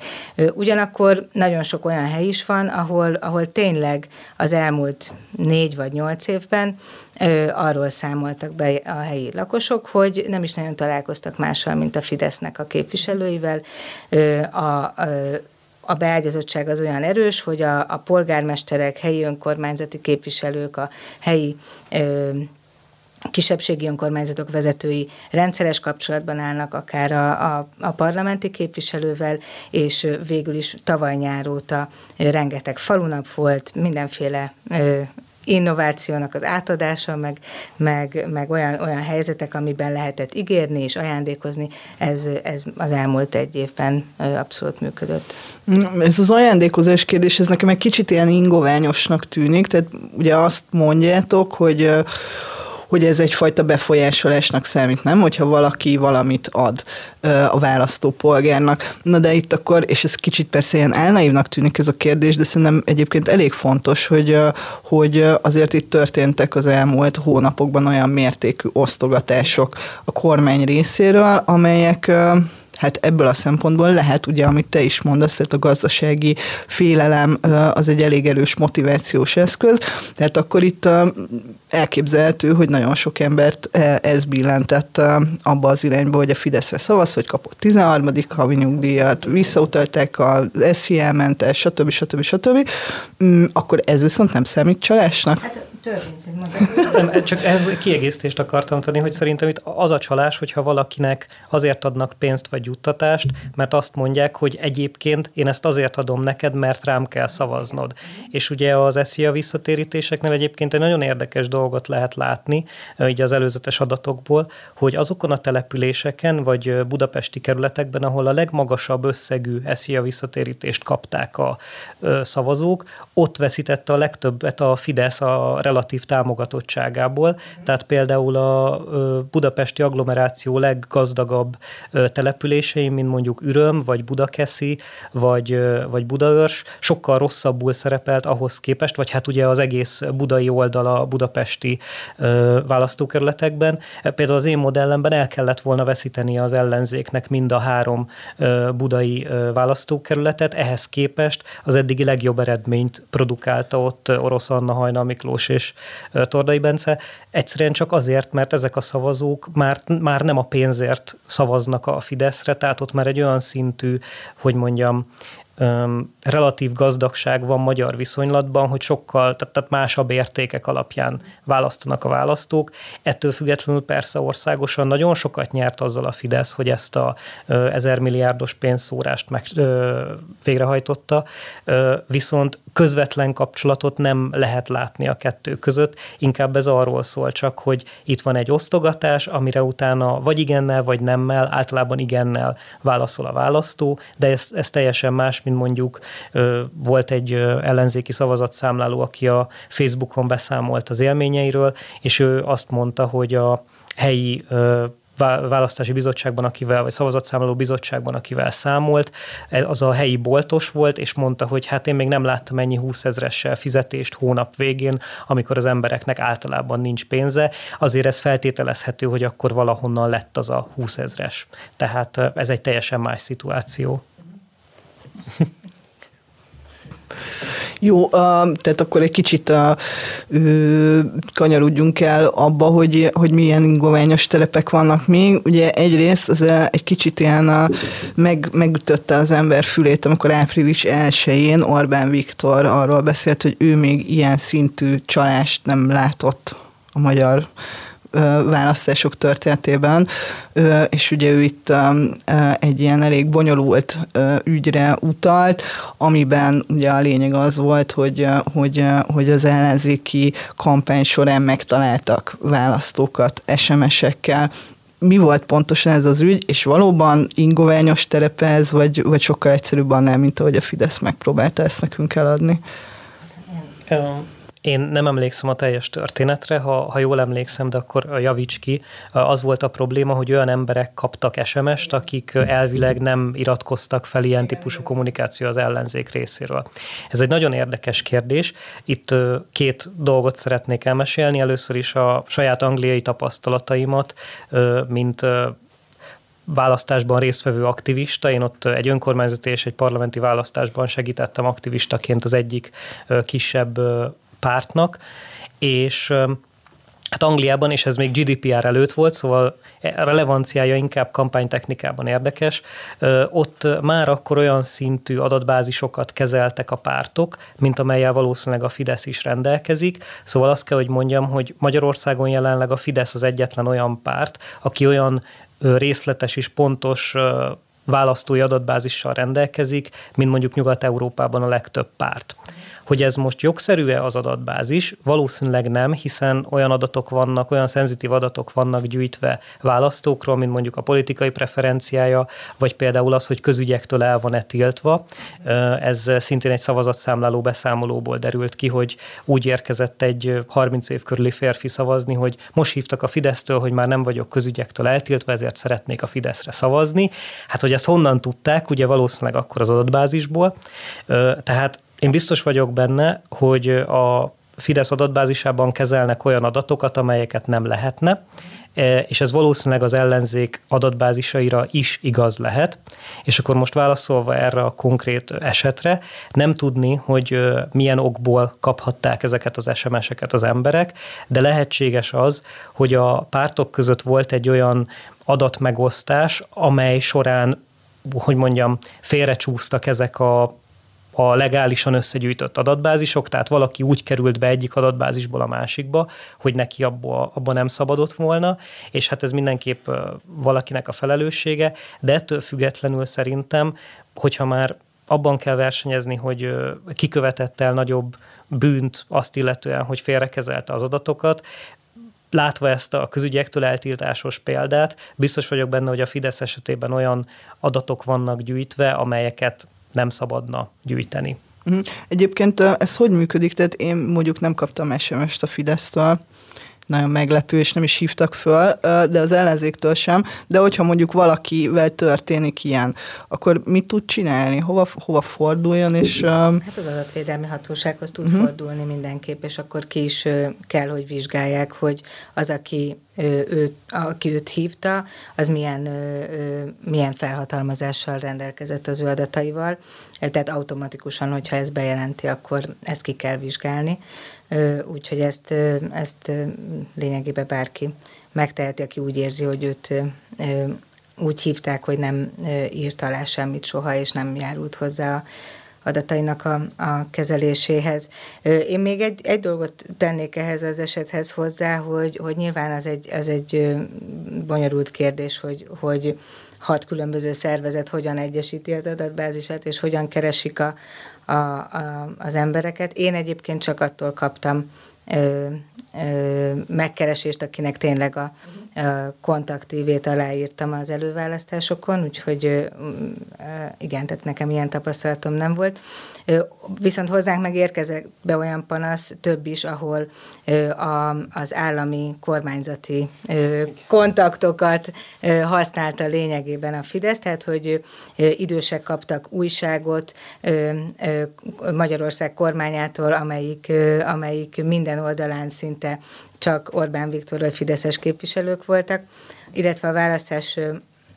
Ugyanakkor nagyon sok olyan hely is van, ahol, ahol tényleg az elmúlt négy vagy nyolc évben arról számoltak be a helyi lakosok, hogy nem is nagyon találkoztak mással, mint a Fidesznek a képviselőivel. A, a a beágyazottság az olyan erős, hogy a, a polgármesterek, helyi önkormányzati képviselők, a helyi ö, kisebbségi önkormányzatok vezetői rendszeres kapcsolatban állnak akár a, a, a parlamenti képviselővel, és végül is tavaly nyár óta rengeteg falunap volt, mindenféle ö, innovációnak az átadása, meg, meg, meg olyan, olyan helyzetek, amiben lehetett ígérni és ajándékozni, ez, ez az elmúlt egy évben abszolút működött. Ez az ajándékozás kérdés, ez nekem egy kicsit ilyen ingoványosnak tűnik, tehát ugye azt mondjátok, hogy hogy ez egyfajta befolyásolásnak számít, nem? Hogyha valaki valamit ad a választópolgárnak. Na de itt akkor, és ez kicsit persze ilyen elnaívnak tűnik ez a kérdés, de szerintem egyébként elég fontos, hogy, hogy azért itt történtek az elmúlt hónapokban olyan mértékű osztogatások a kormány részéről, amelyek hát ebből a szempontból lehet, ugye, amit te is mondasz, tehát a gazdasági félelem az egy elég erős motivációs eszköz, tehát akkor itt elképzelhető, hogy nagyon sok embert ez billentett abba az irányba, hogy a Fideszre szavaz, hogy kapott 13. havi nyugdíjat, visszautalták a SZIA mentes, stb. stb. stb. stb. Mm, akkor ez viszont nem számít csalásnak? Hát nem, csak ez kiegészítést akartam tenni, hogy szerintem itt az a csalás, hogyha valakinek azért adnak pénzt vagy juttatást, mert azt mondják, hogy egyébként én ezt azért adom neked, mert rám kell szavaznod. És ugye az SZIA visszatérítéseknél egyébként egy nagyon érdekes dolgot lehet látni, így az előzetes adatokból, hogy azokon a településeken, vagy budapesti kerületekben, ahol a legmagasabb összegű SZIA visszatérítést kapták a szavazók, ott veszítette a legtöbbet a Fidesz a relatív támogatottságából. Tehát például a budapesti agglomeráció leggazdagabb települései, mint mondjuk Üröm, vagy Budakeszi, vagy, vagy Budaörs, sokkal rosszabbul szerepelt ahhoz képest, vagy hát ugye az egész budai oldala budapesti választókerületekben. Például az én modellemben el kellett volna veszíteni az ellenzéknek mind a három budai választókerületet, ehhez képest az eddigi legjobb eredményt produkálta ott Orosz Anna, Hajna Miklós és kedves Tordai Bence, egyszerűen csak azért, mert ezek a szavazók már, már nem a pénzért szavaznak a Fideszre, tehát ott már egy olyan szintű, hogy mondjam, relatív gazdagság van magyar viszonylatban, hogy sokkal, tehát, másabb értékek alapján választanak a választók. Ettől függetlenül persze országosan nagyon sokat nyert azzal a Fidesz, hogy ezt a ezer milliárdos pénzszórást meg ö, végrehajtotta, ö, viszont közvetlen kapcsolatot nem lehet látni a kettő között, inkább ez arról szól csak, hogy itt van egy osztogatás, amire utána vagy igennel, vagy nemmel, általában igennel válaszol a választó, de ez, ez teljesen más, mint mondjuk volt egy ellenzéki szavazatszámláló, aki a Facebookon beszámolt az élményeiről, és ő azt mondta, hogy a helyi választási bizottságban, akivel, vagy szavazatszámoló bizottságban, akivel számolt, e, az a helyi boltos volt, és mondta, hogy hát én még nem láttam ennyi 20 ezressel fizetést hónap végén, amikor az embereknek általában nincs pénze, azért ez feltételezhető, hogy akkor valahonnan lett az a 20 ezres. Tehát ez egy teljesen más szituáció. Jó, tehát akkor egy kicsit a, ö, kanyarodjunk el abba, hogy, hogy milyen ingoványos terepek vannak még. Ugye egyrészt az egy kicsit ilyen a, meg, megütötte az ember fülét, amikor április 1-én Orbán Viktor arról beszélt, hogy ő még ilyen szintű csalást nem látott a magyar választások történetében, és ugye ő itt egy ilyen elég bonyolult ügyre utalt, amiben ugye a lényeg az volt, hogy, hogy, hogy az ellenzéki kampány során megtaláltak választókat SMS-ekkel, mi volt pontosan ez az ügy, és valóban ingoványos terepe ez, vagy, vagy sokkal egyszerűbb annál, mint ahogy a Fidesz megpróbálta ezt nekünk eladni? Én nem emlékszem a teljes történetre, ha, ha jól emlékszem, de akkor javíts ki. Az volt a probléma, hogy olyan emberek kaptak SMS-t, akik elvileg nem iratkoztak fel ilyen típusú kommunikáció az ellenzék részéről. Ez egy nagyon érdekes kérdés. Itt két dolgot szeretnék elmesélni. Először is a saját angliai tapasztalataimat, mint választásban résztvevő aktivista. Én ott egy önkormányzati és egy parlamenti választásban segítettem aktivistaként az egyik kisebb pártnak, és hát Angliában, és ez még GDPR előtt volt, szóval relevanciája inkább kampánytechnikában érdekes, ott már akkor olyan szintű adatbázisokat kezeltek a pártok, mint amelyel valószínűleg a Fidesz is rendelkezik. Szóval azt kell, hogy mondjam, hogy Magyarországon jelenleg a Fidesz az egyetlen olyan párt, aki olyan részletes és pontos választói adatbázissal rendelkezik, mint mondjuk Nyugat-Európában a legtöbb párt. Hogy ez most jogszerű-e az adatbázis? Valószínűleg nem, hiszen olyan adatok vannak, olyan szenzitív adatok vannak gyűjtve választókról, mint mondjuk a politikai preferenciája, vagy például az, hogy közügyektől el van-e tiltva. Ez szintén egy szavazatszámláló beszámolóból derült ki, hogy úgy érkezett egy 30 év körüli férfi szavazni, hogy most hívtak a Fidesztől, hogy már nem vagyok közügyektől eltiltva, ezért szeretnék a Fideszre szavazni. Hát, hogy ezt honnan tudták, ugye valószínűleg akkor az adatbázisból. Tehát én biztos vagyok benne, hogy a Fidesz adatbázisában kezelnek olyan adatokat, amelyeket nem lehetne, e, és ez valószínűleg az ellenzék adatbázisaira is igaz lehet. És akkor most válaszolva erre a konkrét esetre, nem tudni, hogy milyen okból kaphatták ezeket az SMS-eket az emberek, de lehetséges az, hogy a pártok között volt egy olyan adatmegosztás, amely során, hogy mondjam, félrecsúsztak ezek a a legálisan összegyűjtött adatbázisok, tehát valaki úgy került be egyik adatbázisból a másikba, hogy neki abba, abba nem szabadott volna, és hát ez mindenképp valakinek a felelőssége, de ettől függetlenül szerintem, hogyha már abban kell versenyezni, hogy kikövetett el nagyobb bűnt azt illetően, hogy félrekezelte az adatokat, látva ezt a közügyektől eltiltásos példát, biztos vagyok benne, hogy a Fidesz esetében olyan adatok vannak gyűjtve, amelyeket nem szabadna gyűjteni. Mhm. Egyébként ez hogy működik? Tehát én mondjuk nem kaptam SMS-t a Fidesztől, nagyon meglepő, és nem is hívtak föl, de az ellenzéktől sem. De hogyha mondjuk valakivel történik ilyen, akkor mit tud csinálni? Hova, hova forduljon? És, hát az adatvédelmi hatósághoz tud uh-huh. fordulni mindenképp, és akkor ki is kell, hogy vizsgálják, hogy az, aki őt, aki őt hívta, az milyen, milyen felhatalmazással rendelkezett az ő adataival. Tehát automatikusan, hogyha ez bejelenti, akkor ezt ki kell vizsgálni úgyhogy ezt, ezt lényegében bárki megteheti, aki úgy érzi, hogy őt úgy hívták, hogy nem írt alá semmit soha, és nem járult hozzá a adatainak a, a kezeléséhez. Én még egy, egy dolgot tennék ehhez az esethez hozzá, hogy, hogy nyilván az egy, az egy bonyolult kérdés, hogy, hogy hat különböző szervezet hogyan egyesíti az adatbázisát, és hogyan keresik a, a, a, az embereket. Én egyébként csak attól kaptam ö, ö, megkeresést, akinek tényleg a, kontaktívét aláírtam az előválasztásokon, úgyhogy igen, tehát nekem ilyen tapasztalatom nem volt. Viszont hozzánk megérkezett be olyan panasz, több is, ahol az állami kormányzati kontaktokat használta lényegében a Fidesz, tehát hogy idősek kaptak újságot Magyarország kormányától, amelyik, amelyik minden oldalán szinte csak Orbán Viktor vagy Fideszes képviselők voltak, illetve a választás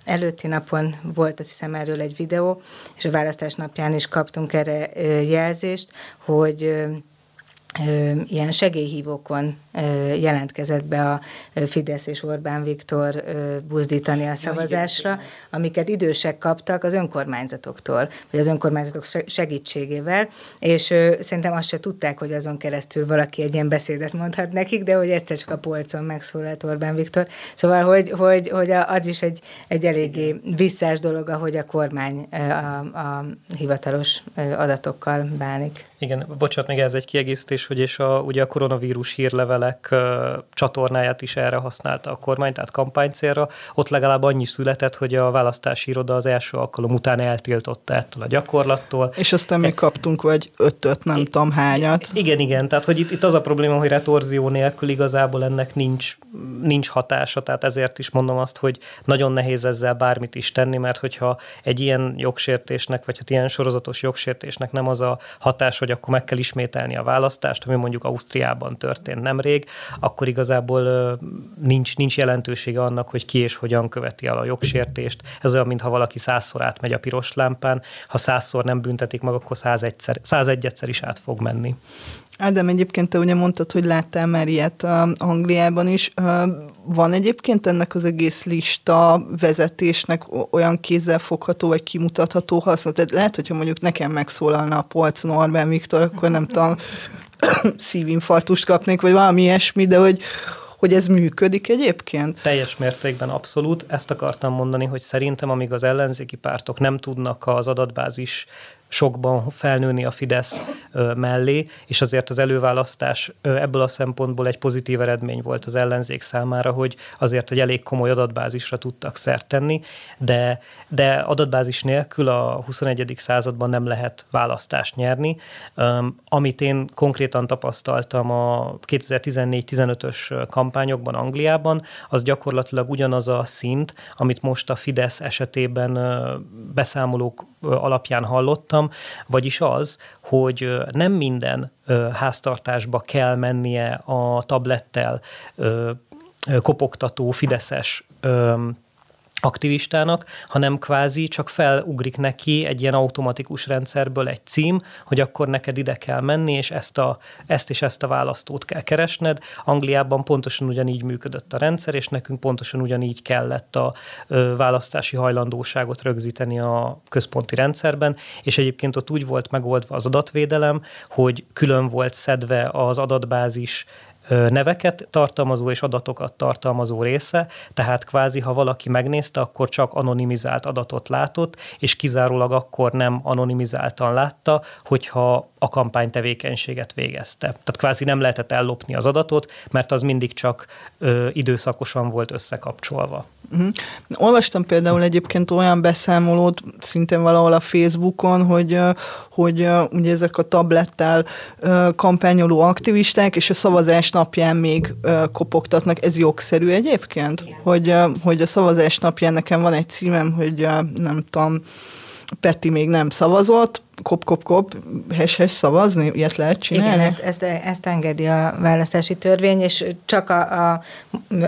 előtti napon volt, azt hiszem erről egy videó, és a választás napján is kaptunk erre jelzést, hogy ilyen segélyhívókon jelentkezett be a Fidesz és Orbán Viktor buzdítani a szavazásra, amiket idősek kaptak az önkormányzatoktól, vagy az önkormányzatok segítségével, és szerintem azt se tudták, hogy azon keresztül valaki egy ilyen beszédet mondhat nekik, de hogy egyszer csak a polcon megszólalt Orbán Viktor. Szóval, hogy, hogy, hogy az is egy, egy eléggé visszás dolog, ahogy a kormány a, a hivatalos adatokkal bánik. Igen, bocsánat, még ez egy kiegészítés, hogy és a, ugye a koronavírus hírlevelek csatornáját is erre használta a kormány, tehát kampánycélra. Ott legalább annyi született, hogy a választási iroda az első alkalom után eltiltotta ettől a gyakorlattól. És aztán még kaptunk vagy ötöt, nem I- tudom hányat. Igen, igen, tehát hogy itt, itt az a probléma, hogy retorzió nélkül igazából ennek nincs, nincs hatása, tehát ezért is mondom azt, hogy nagyon nehéz ezzel bármit is tenni, mert hogyha egy ilyen jogsértésnek, vagy hát ilyen sorozatos jogsértésnek nem az a hatás, hogy akkor meg kell ismételni a választást, ami mondjuk Ausztriában történt nemrég, akkor igazából nincs, nincs jelentősége annak, hogy ki és hogyan követi el a jogsértést. Ez olyan, mintha valaki százszor átmegy a piros lámpán, ha százszor nem büntetik meg, akkor százegy egyszer is át fog menni. Ádám, egyébként te ugye mondtad, hogy láttál már ilyet uh, Angliában is. Uh, van egyébként ennek az egész lista vezetésnek olyan fogható vagy kimutatható haszna? Tehát lehet, hogyha mondjuk nekem megszólalna a polcon Orbán Viktor, akkor nem tudom, szívinfarktust kapnék, vagy valami ilyesmi, de hogy, hogy ez működik egyébként? Teljes mértékben abszolút. Ezt akartam mondani, hogy szerintem amíg az ellenzéki pártok nem tudnak az adatbázis sokban felnőni a Fidesz mellé, és azért az előválasztás ebből a szempontból egy pozitív eredmény volt az ellenzék számára, hogy azért egy elég komoly adatbázisra tudtak szert tenni, de, de adatbázis nélkül a 21. században nem lehet választást nyerni. Amit én konkrétan tapasztaltam a 2014-15-ös kampányokban Angliában, az gyakorlatilag ugyanaz a szint, amit most a Fidesz esetében beszámolók alapján hallottam, vagyis az, hogy nem minden háztartásba kell mennie a tablettel kopogtató fideszes aktivistának, hanem kvázi csak felugrik neki egy ilyen automatikus rendszerből egy cím, hogy akkor neked ide kell menni, és ezt, a, ezt és ezt a választót kell keresned. Angliában pontosan ugyanígy működött a rendszer, és nekünk pontosan ugyanígy kellett a ö, választási hajlandóságot rögzíteni a központi rendszerben, és egyébként ott úgy volt megoldva az adatvédelem, hogy külön volt szedve az adatbázis neveket tartalmazó és adatokat tartalmazó része, tehát kvázi, ha valaki megnézte, akkor csak anonimizált adatot látott, és kizárólag akkor nem anonimizáltan látta, hogyha a kampány tevékenységet végezte. Tehát kvázi nem lehetett ellopni az adatot, mert az mindig csak ö, időszakosan volt összekapcsolva. Uh-huh. Olvastam például egyébként olyan beszámolót, szintén valahol a Facebookon, hogy, hogy ugye ezek a tablettel kampányoló aktivisták, és a szavazás napján még kopogtatnak. Ez jogszerű egyébként? Hogy, hogy a szavazás napján nekem van egy címem, hogy nem tudom, Peti még nem szavazott, kop-kop-kop, hes-hes szavazni? Ilyet lehet csinálni? Igen, ezt, ezt, ezt engedi a választási törvény, és csak a, a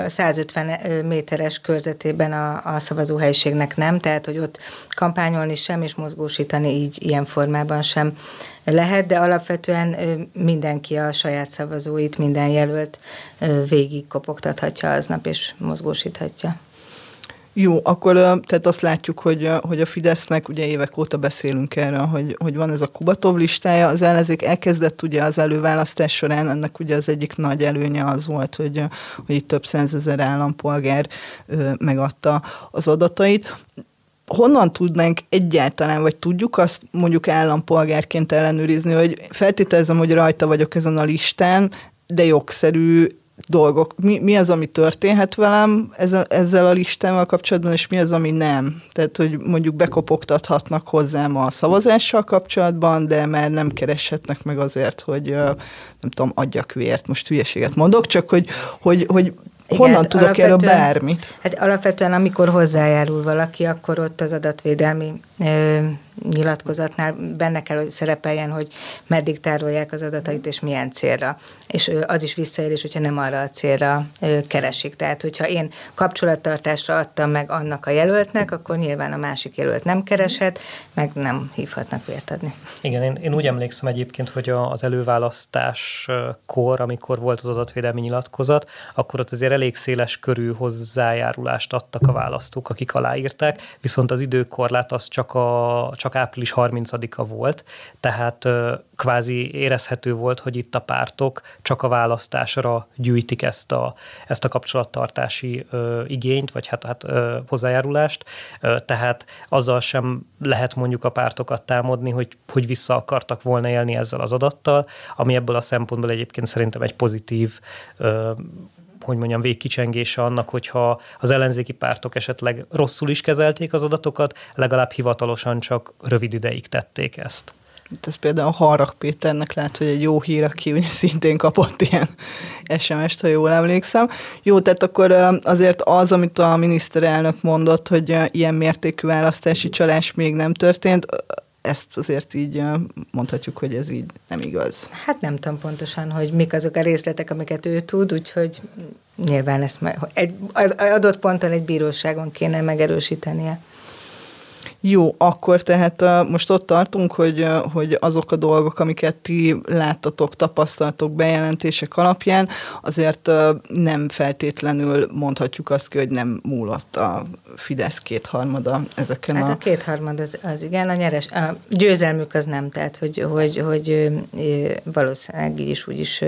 150 méteres körzetében a, a szavazóhelyiségnek nem, tehát hogy ott kampányolni sem, és mozgósítani így ilyen formában sem lehet, de alapvetően mindenki a saját szavazóit, minden jelölt végig kopogtathatja aznap, és mozgósíthatja. Jó, akkor tehát azt látjuk, hogy, hogy a Fidesznek, ugye évek óta beszélünk erről, hogy, hogy van ez a Kubatov listája, az ellenzék elkezdett ugye az előválasztás során, ennek ugye az egyik nagy előnye az volt, hogy, hogy itt több százezer állampolgár megadta az adatait. Honnan tudnánk egyáltalán, vagy tudjuk azt mondjuk állampolgárként ellenőrizni, hogy feltételezem, hogy rajta vagyok ezen a listán, de jogszerű dolgok. Mi, mi az, ami történhet velem ezzel, ezzel a listával kapcsolatban, és mi az, ami nem. Tehát, hogy mondjuk bekopogtathatnak hozzám a szavazással kapcsolatban, de már nem kereshetnek meg azért, hogy nem tudom, adjak vért. Most hülyeséget mondok, csak hogy, hogy, hogy igen, Honnan tudok erről bármit? Hát alapvetően, amikor hozzájárul valaki, akkor ott az adatvédelmi ö, nyilatkozatnál benne kell, hogy szerepeljen, hogy meddig tárolják az adatait, és milyen célra. És az is visszaérés, hogyha nem arra a célra keresik. Tehát, hogyha én kapcsolattartásra adtam meg annak a jelöltnek, akkor nyilván a másik jelölt nem kereshet, meg nem hívhatnak vért adni. Igen, én, én úgy emlékszem egyébként, hogy az előválasztás kor, amikor volt az adatvédelmi nyilatkozat, akkor ott azért elég széles körű hozzájárulást adtak a választók, akik aláírták, viszont az időkorlát az csak, a, csak április 30-a volt, tehát kvázi érezhető volt, hogy itt a pártok csak a választásra gyűjtik ezt a, ezt a kapcsolattartási ö, igényt, vagy hát, hát ö, hozzájárulást, ö, tehát azzal sem lehet mondjuk a pártokat támadni, hogy, hogy vissza akartak volna élni ezzel az adattal, ami ebből a szempontból egyébként szerintem egy pozitív ö, hogy mondjam, végkicsengése annak, hogyha az ellenzéki pártok esetleg rosszul is kezelték az adatokat, legalább hivatalosan csak rövid ideig tették ezt. Itt ez például Harrak Péternek lehet, hogy egy jó hír, aki ugye szintén kapott ilyen SMS-t, ha jól emlékszem. Jó, tehát akkor azért az, amit a miniszterelnök mondott, hogy ilyen mértékű választási csalás még nem történt, ezt azért így mondhatjuk, hogy ez így nem igaz. Hát nem tudom pontosan, hogy mik azok a részletek, amiket ő tud, úgyhogy nyilván ezt egy adott ponton egy bíróságon kéne megerősítenie. Jó, akkor tehát most ott tartunk, hogy, hogy azok a dolgok, amiket ti láttatok, tapasztaltok bejelentések alapján, azért nem feltétlenül mondhatjuk azt ki, hogy nem múlott a Fidesz kétharmada ezeken hát a... a kétharmad az, az igen, a nyeres, a győzelmük az nem, tehát hogy, hogy, hogy valószínűleg így is úgy is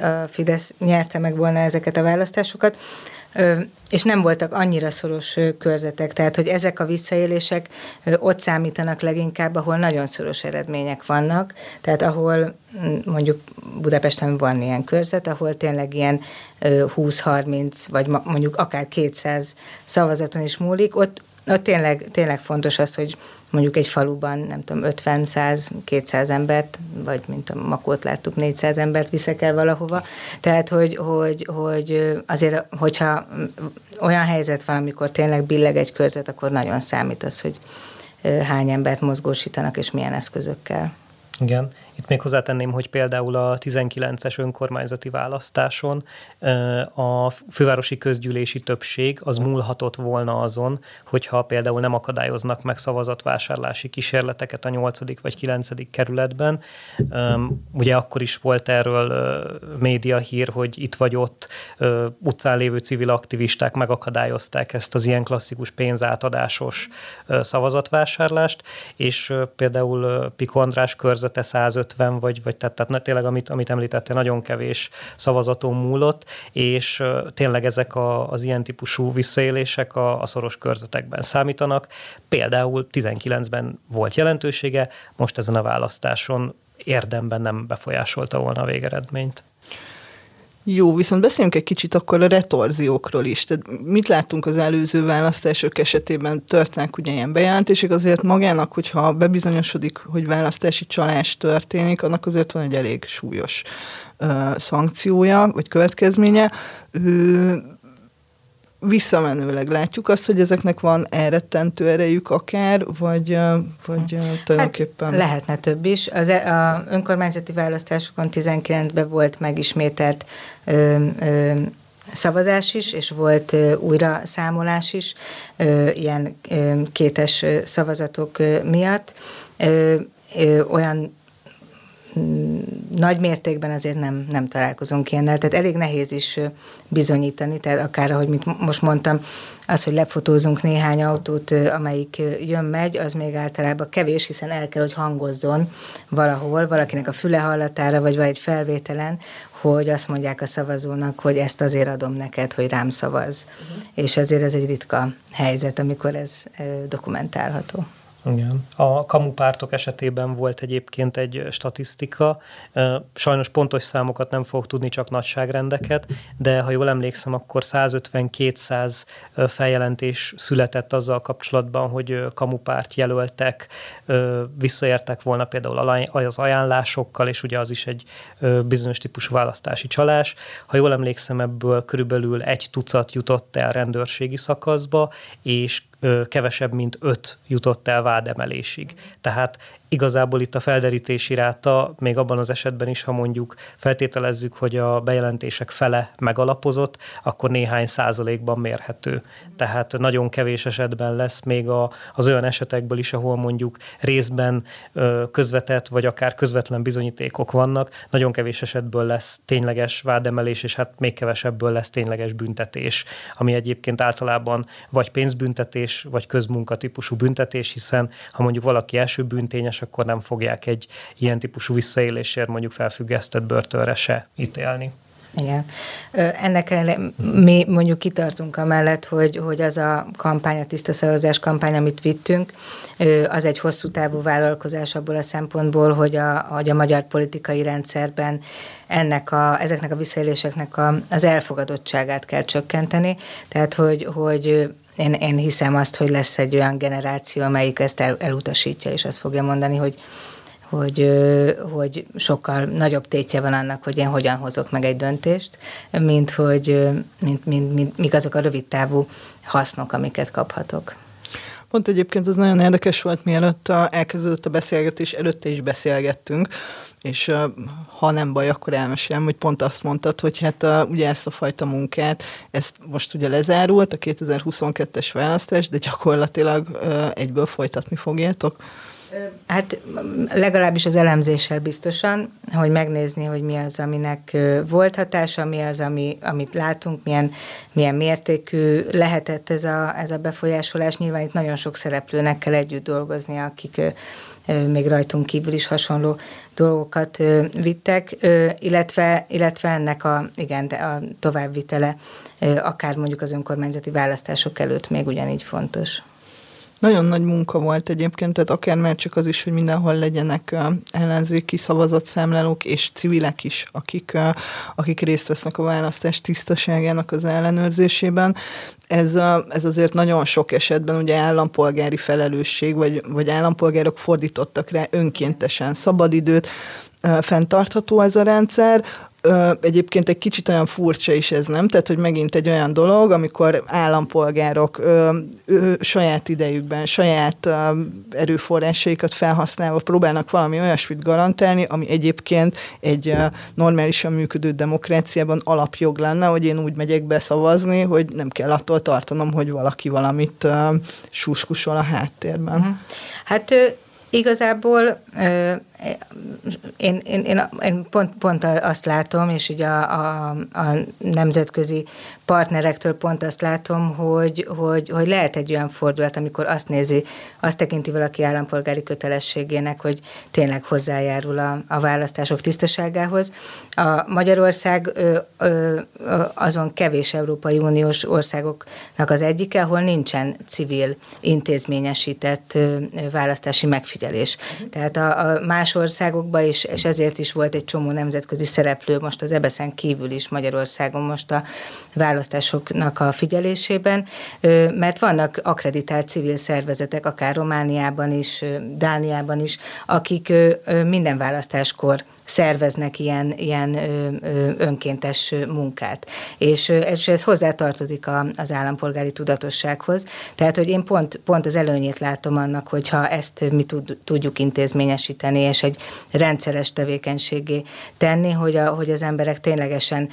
a Fidesz nyerte meg volna ezeket a választásokat. És nem voltak annyira szoros körzetek, tehát hogy ezek a visszaélések ott számítanak leginkább, ahol nagyon szoros eredmények vannak, tehát ahol mondjuk Budapesten van ilyen körzet, ahol tényleg ilyen 20-30, vagy mondjuk akár 200 szavazaton is múlik, ott, ott tényleg, tényleg fontos az, hogy mondjuk egy faluban, nem tudom, 50, 100, 200 embert, vagy mint a Makót láttuk, 400 embert viszek el valahova. Tehát, hogy, hogy, hogy azért, hogyha olyan helyzet van, amikor tényleg billeg egy körzet, akkor nagyon számít az, hogy hány embert mozgósítanak, és milyen eszközökkel. Igen, itt még hozzátenném, hogy például a 19-es önkormányzati választáson a fővárosi közgyűlési többség az múlhatott volna azon, hogyha például nem akadályoznak meg szavazatvásárlási kísérleteket a 8. vagy 9. kerületben. Ugye akkor is volt erről média hír, hogy itt vagy ott utcán lévő civil aktivisták megakadályozták ezt az ilyen klasszikus pénzátadásos szavazatvásárlást, és például Piko András körzete 150 50 vagy, vagy tehát, tehát tényleg, amit, amit említettél, nagyon kevés szavazaton múlott, és tényleg ezek a, az ilyen típusú visszaélések a, a szoros körzetekben számítanak. Például 19-ben volt jelentősége, most ezen a választáson érdemben nem befolyásolta volna a végeredményt. Jó, viszont beszéljünk egy kicsit akkor a retorziókról is. Tehát mit láttunk az előző választások esetében? Történnek ugye ilyen bejelentések, azért magának, hogyha bebizonyosodik, hogy választási csalás történik, annak azért van egy elég súlyos uh, szankciója, vagy következménye. Uh, visszamenőleg látjuk azt, hogy ezeknek van elrettentő erejük akár, vagy, vagy tulajdonképpen... Hát lehetne több is. Az e- a önkormányzati választásokon 19-ben volt megismételt ö, ö, szavazás is, és volt újra számolás is ilyen kétes szavazatok miatt. Olyan nagy mértékben azért nem, nem találkozunk ilyennel, tehát elég nehéz is bizonyítani, tehát akár, ahogy mit most mondtam, az, hogy lefotózunk néhány autót, amelyik jön-megy, az még általában kevés, hiszen el kell, hogy hangozzon valahol, valakinek a füle hallatára, vagy vagy egy felvételen, hogy azt mondják a szavazónak, hogy ezt azért adom neked, hogy rám szavaz. Uh-huh. És ezért ez egy ritka helyzet, amikor ez dokumentálható. Igen. A kamupártok esetében volt egyébként egy statisztika, sajnos pontos számokat nem fogok tudni, csak nagyságrendeket, de ha jól emlékszem, akkor 150-200 feljelentés született azzal kapcsolatban, hogy kamupárt jelöltek, visszaértek volna például az ajánlásokkal, és ugye az is egy bizonyos típusú választási csalás. Ha jól emlékszem, ebből körülbelül egy tucat jutott el rendőrségi szakaszba, és kevesebb, mint öt jutott el vádemelésig. Tehát igazából itt a felderítési ráta még abban az esetben is, ha mondjuk feltételezzük, hogy a bejelentések fele megalapozott, akkor néhány százalékban mérhető. Tehát nagyon kevés esetben lesz még a, az olyan esetekből is, ahol mondjuk részben ö, közvetett, vagy akár közvetlen bizonyítékok vannak, nagyon kevés esetből lesz tényleges vádemelés, és hát még kevesebből lesz tényleges büntetés, ami egyébként általában vagy pénzbüntetés, vagy közmunka típusú büntetés, hiszen ha mondjuk valaki első bűntényes, és akkor nem fogják egy ilyen típusú visszaélésért mondjuk felfüggesztett börtönre se ítélni. Igen. Ennek mi mondjuk kitartunk amellett, hogy, hogy az a kampány, a tiszta szavazás kampány, amit vittünk, az egy hosszú távú vállalkozás abból a szempontból, hogy a, hogy a magyar politikai rendszerben ennek a, ezeknek a visszaéléseknek a, az elfogadottságát kell csökkenteni. Tehát, hogy, hogy én, én hiszem azt, hogy lesz egy olyan generáció, amelyik ezt el, elutasítja, és azt fogja mondani, hogy hogy, hogy sokkal nagyobb tétje van annak, hogy én hogyan hozok meg egy döntést, mint hogy mint, mint, mint, mint azok a rövid távú hasznok, amiket kaphatok. Pont egyébként az nagyon érdekes volt, mielőtt a, elkezdődött a beszélgetés, előtte is beszélgettünk, és ha nem baj, akkor elmesélem, hogy pont azt mondtad, hogy hát ugye ezt a fajta munkát, ezt most ugye lezárult, a 2022-es választás, de gyakorlatilag egyből folytatni fogjátok. Hát legalábbis az elemzéssel biztosan, hogy megnézni, hogy mi az, aminek volt hatása, mi az, ami, amit látunk, milyen, milyen mértékű lehetett ez a, ez a befolyásolás. Nyilván itt nagyon sok szereplőnek kell együtt dolgozni, akik még rajtunk kívül is hasonló dolgokat vittek, illetve, illetve ennek a, igen, a továbbvitele akár mondjuk az önkormányzati választások előtt még ugyanígy fontos. Nagyon nagy munka volt egyébként, tehát akár már csak az is, hogy mindenhol legyenek ellenzéki szavazatszámlálók és civilek is, akik, akik részt vesznek a választás tisztaságának az ellenőrzésében. Ez, ez azért nagyon sok esetben ugye állampolgári felelősség, vagy, vagy állampolgárok fordítottak rá önkéntesen szabadidőt, fenntartható ez a rendszer, Ö, egyébként egy kicsit olyan furcsa is ez, nem? Tehát, hogy megint egy olyan dolog, amikor állampolgárok ö, ö, saját idejükben, saját ö, erőforrásaikat felhasználva próbálnak valami olyasmit garantálni, ami egyébként egy ö, normálisan működő demokráciában alapjog lenne, hogy én úgy megyek be szavazni, hogy nem kell attól tartanom, hogy valaki valamit ö, suskusol a háttérben. Uh-huh. Hát Igazából én, én, én, én pont, pont azt látom, és így a, a, a nemzetközi partnerektől pont azt látom, hogy, hogy, hogy lehet egy olyan fordulat, amikor azt nézi, azt tekinti valaki állampolgári kötelességének, hogy tényleg hozzájárul a, a választások tisztaságához. A Magyarország ö, ö, azon kevés Európai Uniós országoknak az egyike, ahol nincsen civil intézményesített ö, választási megfigyelés. Tehát a, a más más országokba, és, és ezért is volt egy csomó nemzetközi szereplő most az Ebeszen kívül is Magyarországon most a választásoknak a figyelésében, mert vannak akreditált civil szervezetek, akár Romániában is, Dániában is, akik minden választáskor szerveznek ilyen, ilyen önkéntes munkát. És, és ez hozzátartozik a, az állampolgári tudatossághoz. Tehát, hogy én pont, pont az előnyét látom annak, hogyha ezt mi tud, tudjuk intézményesíteni, és egy rendszeres tevékenységé tenni, hogy, a, hogy az emberek ténylegesen,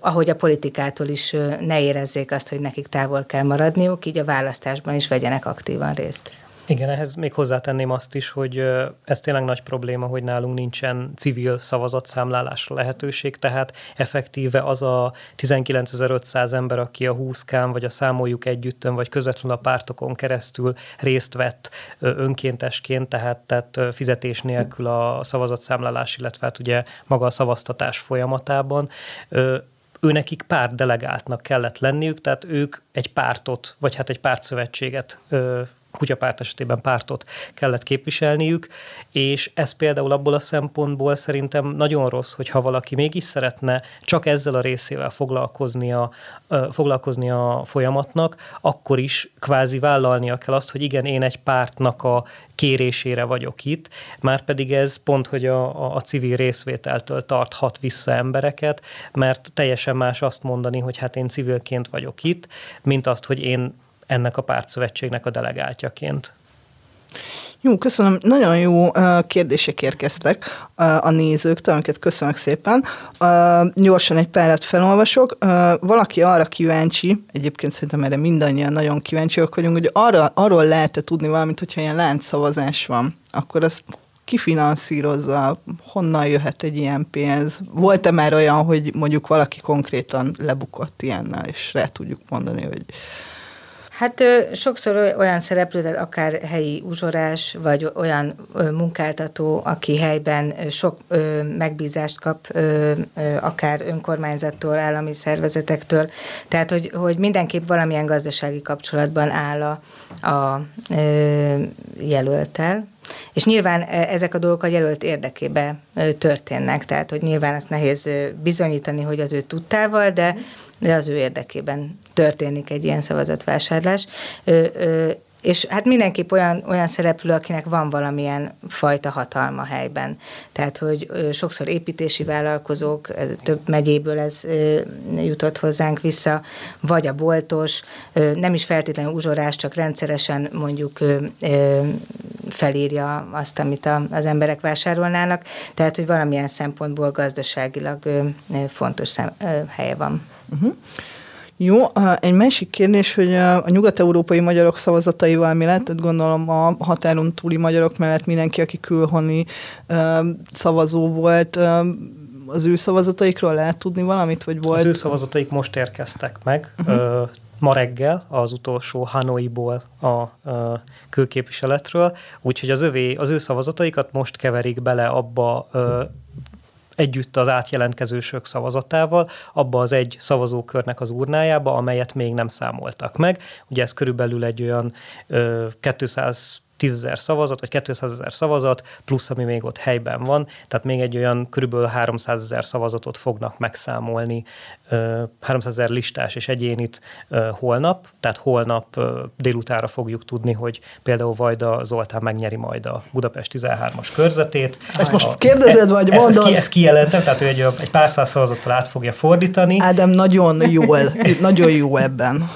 ahogy a politikától is ne érezzék azt, hogy nekik távol kell maradniuk, így a választásban is vegyenek aktívan részt. Igen, ehhez még hozzátenném azt is, hogy ez tényleg nagy probléma, hogy nálunk nincsen civil szavazatszámlálásra lehetőség, tehát effektíve az a 19.500 ember, aki a 20 kán vagy a számoljuk együttön, vagy közvetlenül a pártokon keresztül részt vett önkéntesként, tehát, tehát fizetés nélkül a szavazatszámlálás, illetve hát ugye maga a szavaztatás folyamatában, ő nekik párt delegáltnak kellett lenniük, tehát ők egy pártot, vagy hát egy pártszövetséget kutyapárt esetében pártot kellett képviselniük, és ez például abból a szempontból szerintem nagyon rossz, hogyha valaki mégis szeretne csak ezzel a részével foglalkozni a, foglalkozni a folyamatnak, akkor is kvázi vállalnia kell azt, hogy igen, én egy pártnak a kérésére vagyok itt, már pedig ez pont, hogy a, a civil részvételtől tarthat vissza embereket, mert teljesen más azt mondani, hogy hát én civilként vagyok itt, mint azt, hogy én ennek a pártszövetségnek a delegáltjaként. Jó, köszönöm. Nagyon jó kérdések érkeztek a nézőktől, amiket köszönök szépen. Gyorsan egy párat felolvasok. Valaki arra kíváncsi, egyébként szerintem erre mindannyian nagyon kíváncsiak vagyunk, hogy arra, arról lehet-e tudni valamit, hogyha ilyen láncszavazás van, akkor azt kifinanszírozza, honnan jöhet egy ilyen pénz? Volt-e már olyan, hogy mondjuk valaki konkrétan lebukott ilyennel, és rá tudjuk mondani, hogy Hát sokszor olyan szereplő, tehát akár helyi uzsorás, vagy olyan munkáltató, aki helyben sok megbízást kap, akár önkormányzattól, állami szervezetektől, tehát hogy, hogy mindenképp valamilyen gazdasági kapcsolatban áll a, a jelöltel, és nyilván ezek a dolgok a jelölt érdekébe történnek, tehát hogy nyilván azt nehéz bizonyítani, hogy az ő tudtával, de de az ő érdekében történik egy ilyen szavazatvásárlás. Ö, ö, és hát mindenképp olyan, olyan szereplő, akinek van valamilyen fajta hatalma helyben. Tehát, hogy sokszor építési vállalkozók, több megyéből ez jutott hozzánk vissza, vagy a boltos, nem is feltétlenül uzsorás, csak rendszeresen mondjuk felírja azt, amit az emberek vásárolnának. Tehát, hogy valamilyen szempontból gazdaságilag fontos helye van. Uh-huh. Jó, egy másik kérdés, hogy a nyugat-európai magyarok szavazataival mi lett? Gondolom a határon túli magyarok mellett mindenki, aki külhoni szavazó volt, az ő szavazataikról lehet tudni valamit, vagy volt? Az ő szavazataik most érkeztek meg. Uh-huh. Ma reggel az utolsó Hanoiból a, a külképviseletről, úgyhogy az, övé, az ő szavazataikat most keverik bele abba együtt az átjelentkezősök szavazatával, abba az egy szavazókörnek az urnájába, amelyet még nem számoltak meg. Ugye ez körülbelül egy olyan ö, 200 10 szavazat, vagy 200 ezer szavazat, plusz ami még ott helyben van, tehát még egy olyan körülbelül 300 ezer szavazatot fognak megszámolni, 300 ezer listás és egyénit holnap, tehát holnap délutára fogjuk tudni, hogy például Vajda Zoltán megnyeri majd a Budapest 13-as körzetét. Ezt most kérdezed, vagy ezt, mondod? Ezt, ezt kijelentem, tehát ő egy, egy pár száz szavazattal át fogja fordítani. Ádám nagyon jól, nagyon jó ebben.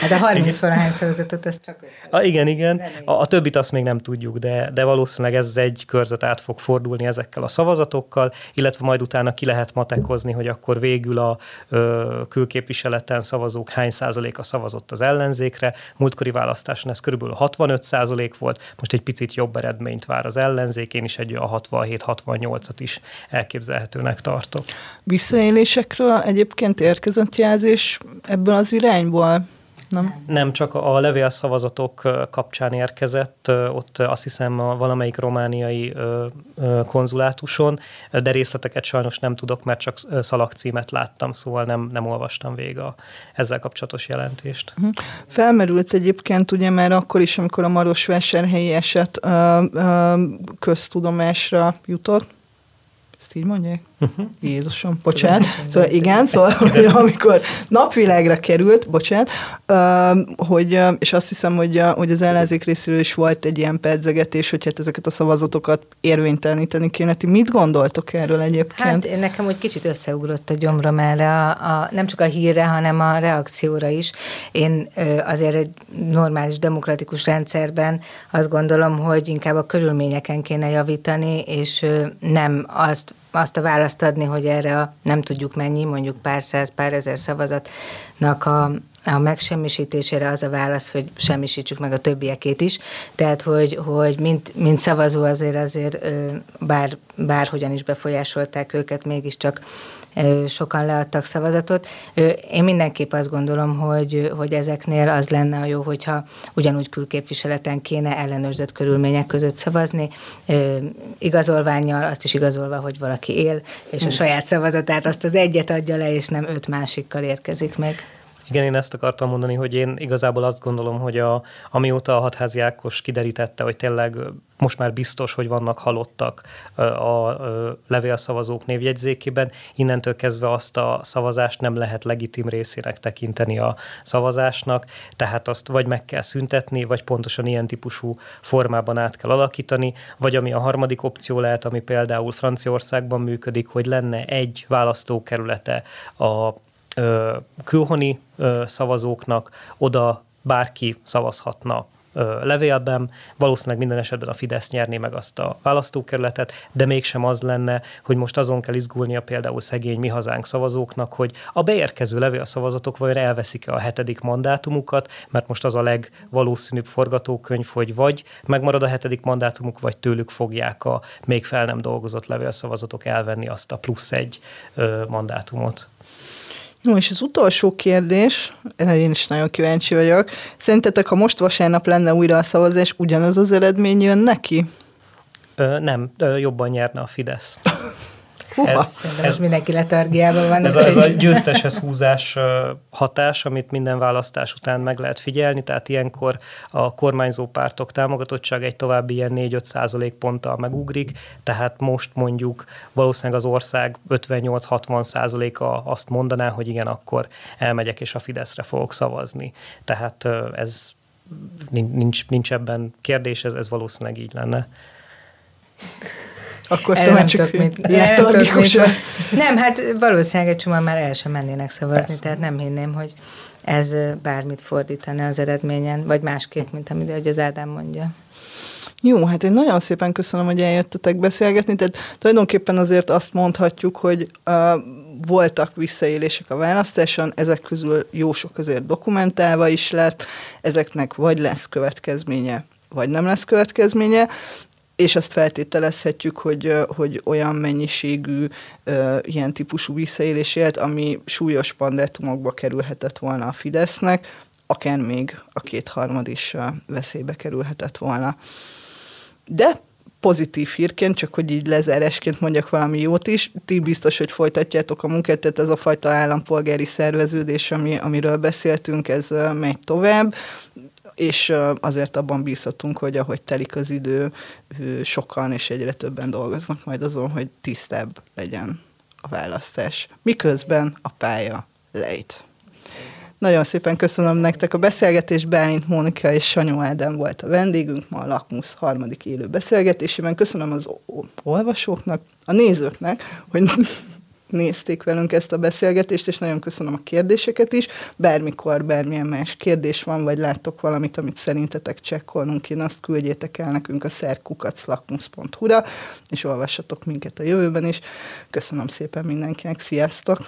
Hát a 30 valahány szavazatot, ez csak össze. A, igen, igen. A, a többit azt még nem tudjuk, de, de valószínűleg ez egy körzet át fog fordulni ezekkel a szavazatokkal, illetve majd utána ki lehet matekozni, hogy akkor végül a külképviseleten szavazók hány százaléka szavazott az ellenzékre. Múltkori választáson ez körülbelül 65 százalék volt, most egy picit jobb eredményt vár az ellenzék, én is egy a 67-68-at is elképzelhetőnek tartok. Visszaélésekről egyébként érkezett jelzés ebből az irányból? Nem? Nem, csak a levélszavazatok kapcsán érkezett, ott azt hiszem a valamelyik romániai konzulátuson, de részleteket sajnos nem tudok, mert csak szalagcímet láttam, szóval nem, nem olvastam végig a ezzel kapcsolatos jelentést. Mhm. Felmerült egyébként ugye már akkor is, amikor a Marosvásárhelyi eset köztudomásra jutott, ezt így mondják? Uh-huh. Jézusom, bocsánat. Szóval igen, szóval hogy amikor napvilágra került, bocsánat, hogy, és azt hiszem, hogy, hogy az ellenzék részéről is volt egy ilyen pedzegetés, hogy hát ezeket a szavazatokat érvényteleníteni kéne. Ti mit gondoltok erről egyébként? Hát nekem úgy kicsit összeugrott a gyomrom erre, a, a, nem csak a hírre, hanem a reakcióra is. Én azért egy normális demokratikus rendszerben azt gondolom, hogy inkább a körülményeken kéne javítani, és nem azt azt a választ adni, hogy erre a nem tudjuk mennyi, mondjuk pár száz, pár ezer szavazatnak a, a megsemmisítésére az a válasz, hogy semmisítsük meg a többiekét is. Tehát, hogy, hogy mint, mint szavazó azért azért bár, bárhogyan is befolyásolták őket, mégiscsak sokan leadtak szavazatot. Én mindenképp azt gondolom, hogy, hogy ezeknél az lenne a jó, hogyha ugyanúgy külképviseleten kéne ellenőrzött körülmények között szavazni, igazolványjal, azt is igazolva, hogy valaki él, és a saját szavazatát azt az egyet adja le, és nem öt másikkal érkezik meg. Igen, én ezt akartam mondani, hogy én igazából azt gondolom, hogy a, amióta a hatházi Ákos kiderítette, hogy tényleg most már biztos, hogy vannak halottak a levélszavazók névjegyzékében, innentől kezdve azt a szavazást nem lehet legitim részének tekinteni a szavazásnak, tehát azt vagy meg kell szüntetni, vagy pontosan ilyen típusú formában át kell alakítani, vagy ami a harmadik opció lehet, ami például Franciaországban működik, hogy lenne egy választókerülete a külhoni szavazóknak oda bárki szavazhatna levélben, valószínűleg minden esetben a Fidesz nyerné meg azt a választókerületet, de mégsem az lenne, hogy most azon kell izgulnia például szegény mi hazánk szavazóknak, hogy a beérkező levélszavazatok vajon elveszik-e a hetedik mandátumukat, mert most az a legvalószínűbb forgatókönyv, hogy vagy megmarad a hetedik mandátumuk, vagy tőlük fogják a még fel nem dolgozott levélszavazatok elvenni azt a plusz egy mandátumot. No, és az utolsó kérdés, én is nagyon kíváncsi vagyok. Szerintetek, ha most vasárnap lenne újra a szavazás, ugyanaz az eredmény jön neki? Ö, nem, ö, jobban nyerne a Fidesz. Ez, ez mindenki letargiában van. Ez, ez a győzteshez húzás hatás, amit minden választás után meg lehet figyelni, tehát ilyenkor a kormányzó pártok támogatottság egy további ilyen 4-5 százalék ponttal megugrik, tehát most mondjuk valószínűleg az ország 58-60 százaléka azt mondaná, hogy igen, akkor elmegyek és a Fideszre fogok szavazni. Tehát ez nincs, nincs ebben kérdés, ez, ez valószínűleg így lenne. Akkor már csak letargikusan. Nem, hát valószínűleg egy csomóan már el sem mennének szavazni, Persze. tehát nem hinném, hogy ez bármit fordítana az eredményen, vagy másképp, mint amit hogy az Ádám mondja. Jó, hát én nagyon szépen köszönöm, hogy eljöttetek beszélgetni, tehát tulajdonképpen azért azt mondhatjuk, hogy uh, voltak visszaélések a választáson, ezek közül jó sok azért dokumentálva is lett, ezeknek vagy lesz következménye, vagy nem lesz következménye, és azt feltételezhetjük, hogy, hogy olyan mennyiségű ilyen típusú visszaélés élt, ami súlyos pandátumokba kerülhetett volna a Fidesznek, akár még a kétharmad is veszélybe kerülhetett volna. De pozitív hírként, csak hogy így lezárásként mondjak valami jót is, ti biztos, hogy folytatjátok a munkát, tehát ez a fajta állampolgári szerveződés, ami, amiről beszéltünk, ez megy tovább és azért abban bízhatunk, hogy ahogy telik az idő, sokan és egyre többen dolgoznak majd azon, hogy tisztább legyen a választás. Miközben a pálya lejt. Nagyon szépen köszönöm nektek a beszélgetést, Bálint Mónika és Sanyó Ádám volt a vendégünk ma a Lakmusz harmadik élő beszélgetésében. Köszönöm az olvasóknak, a nézőknek, hogy nézték velünk ezt a beszélgetést, és nagyon köszönöm a kérdéseket is. Bármikor bármilyen más kérdés van, vagy láttok valamit, amit szerintetek csekkolnunk kéne, azt küldjétek el nekünk a szerkukaclakmus.hu-ra, és olvassatok minket a jövőben is. Köszönöm szépen mindenkinek, sziasztok!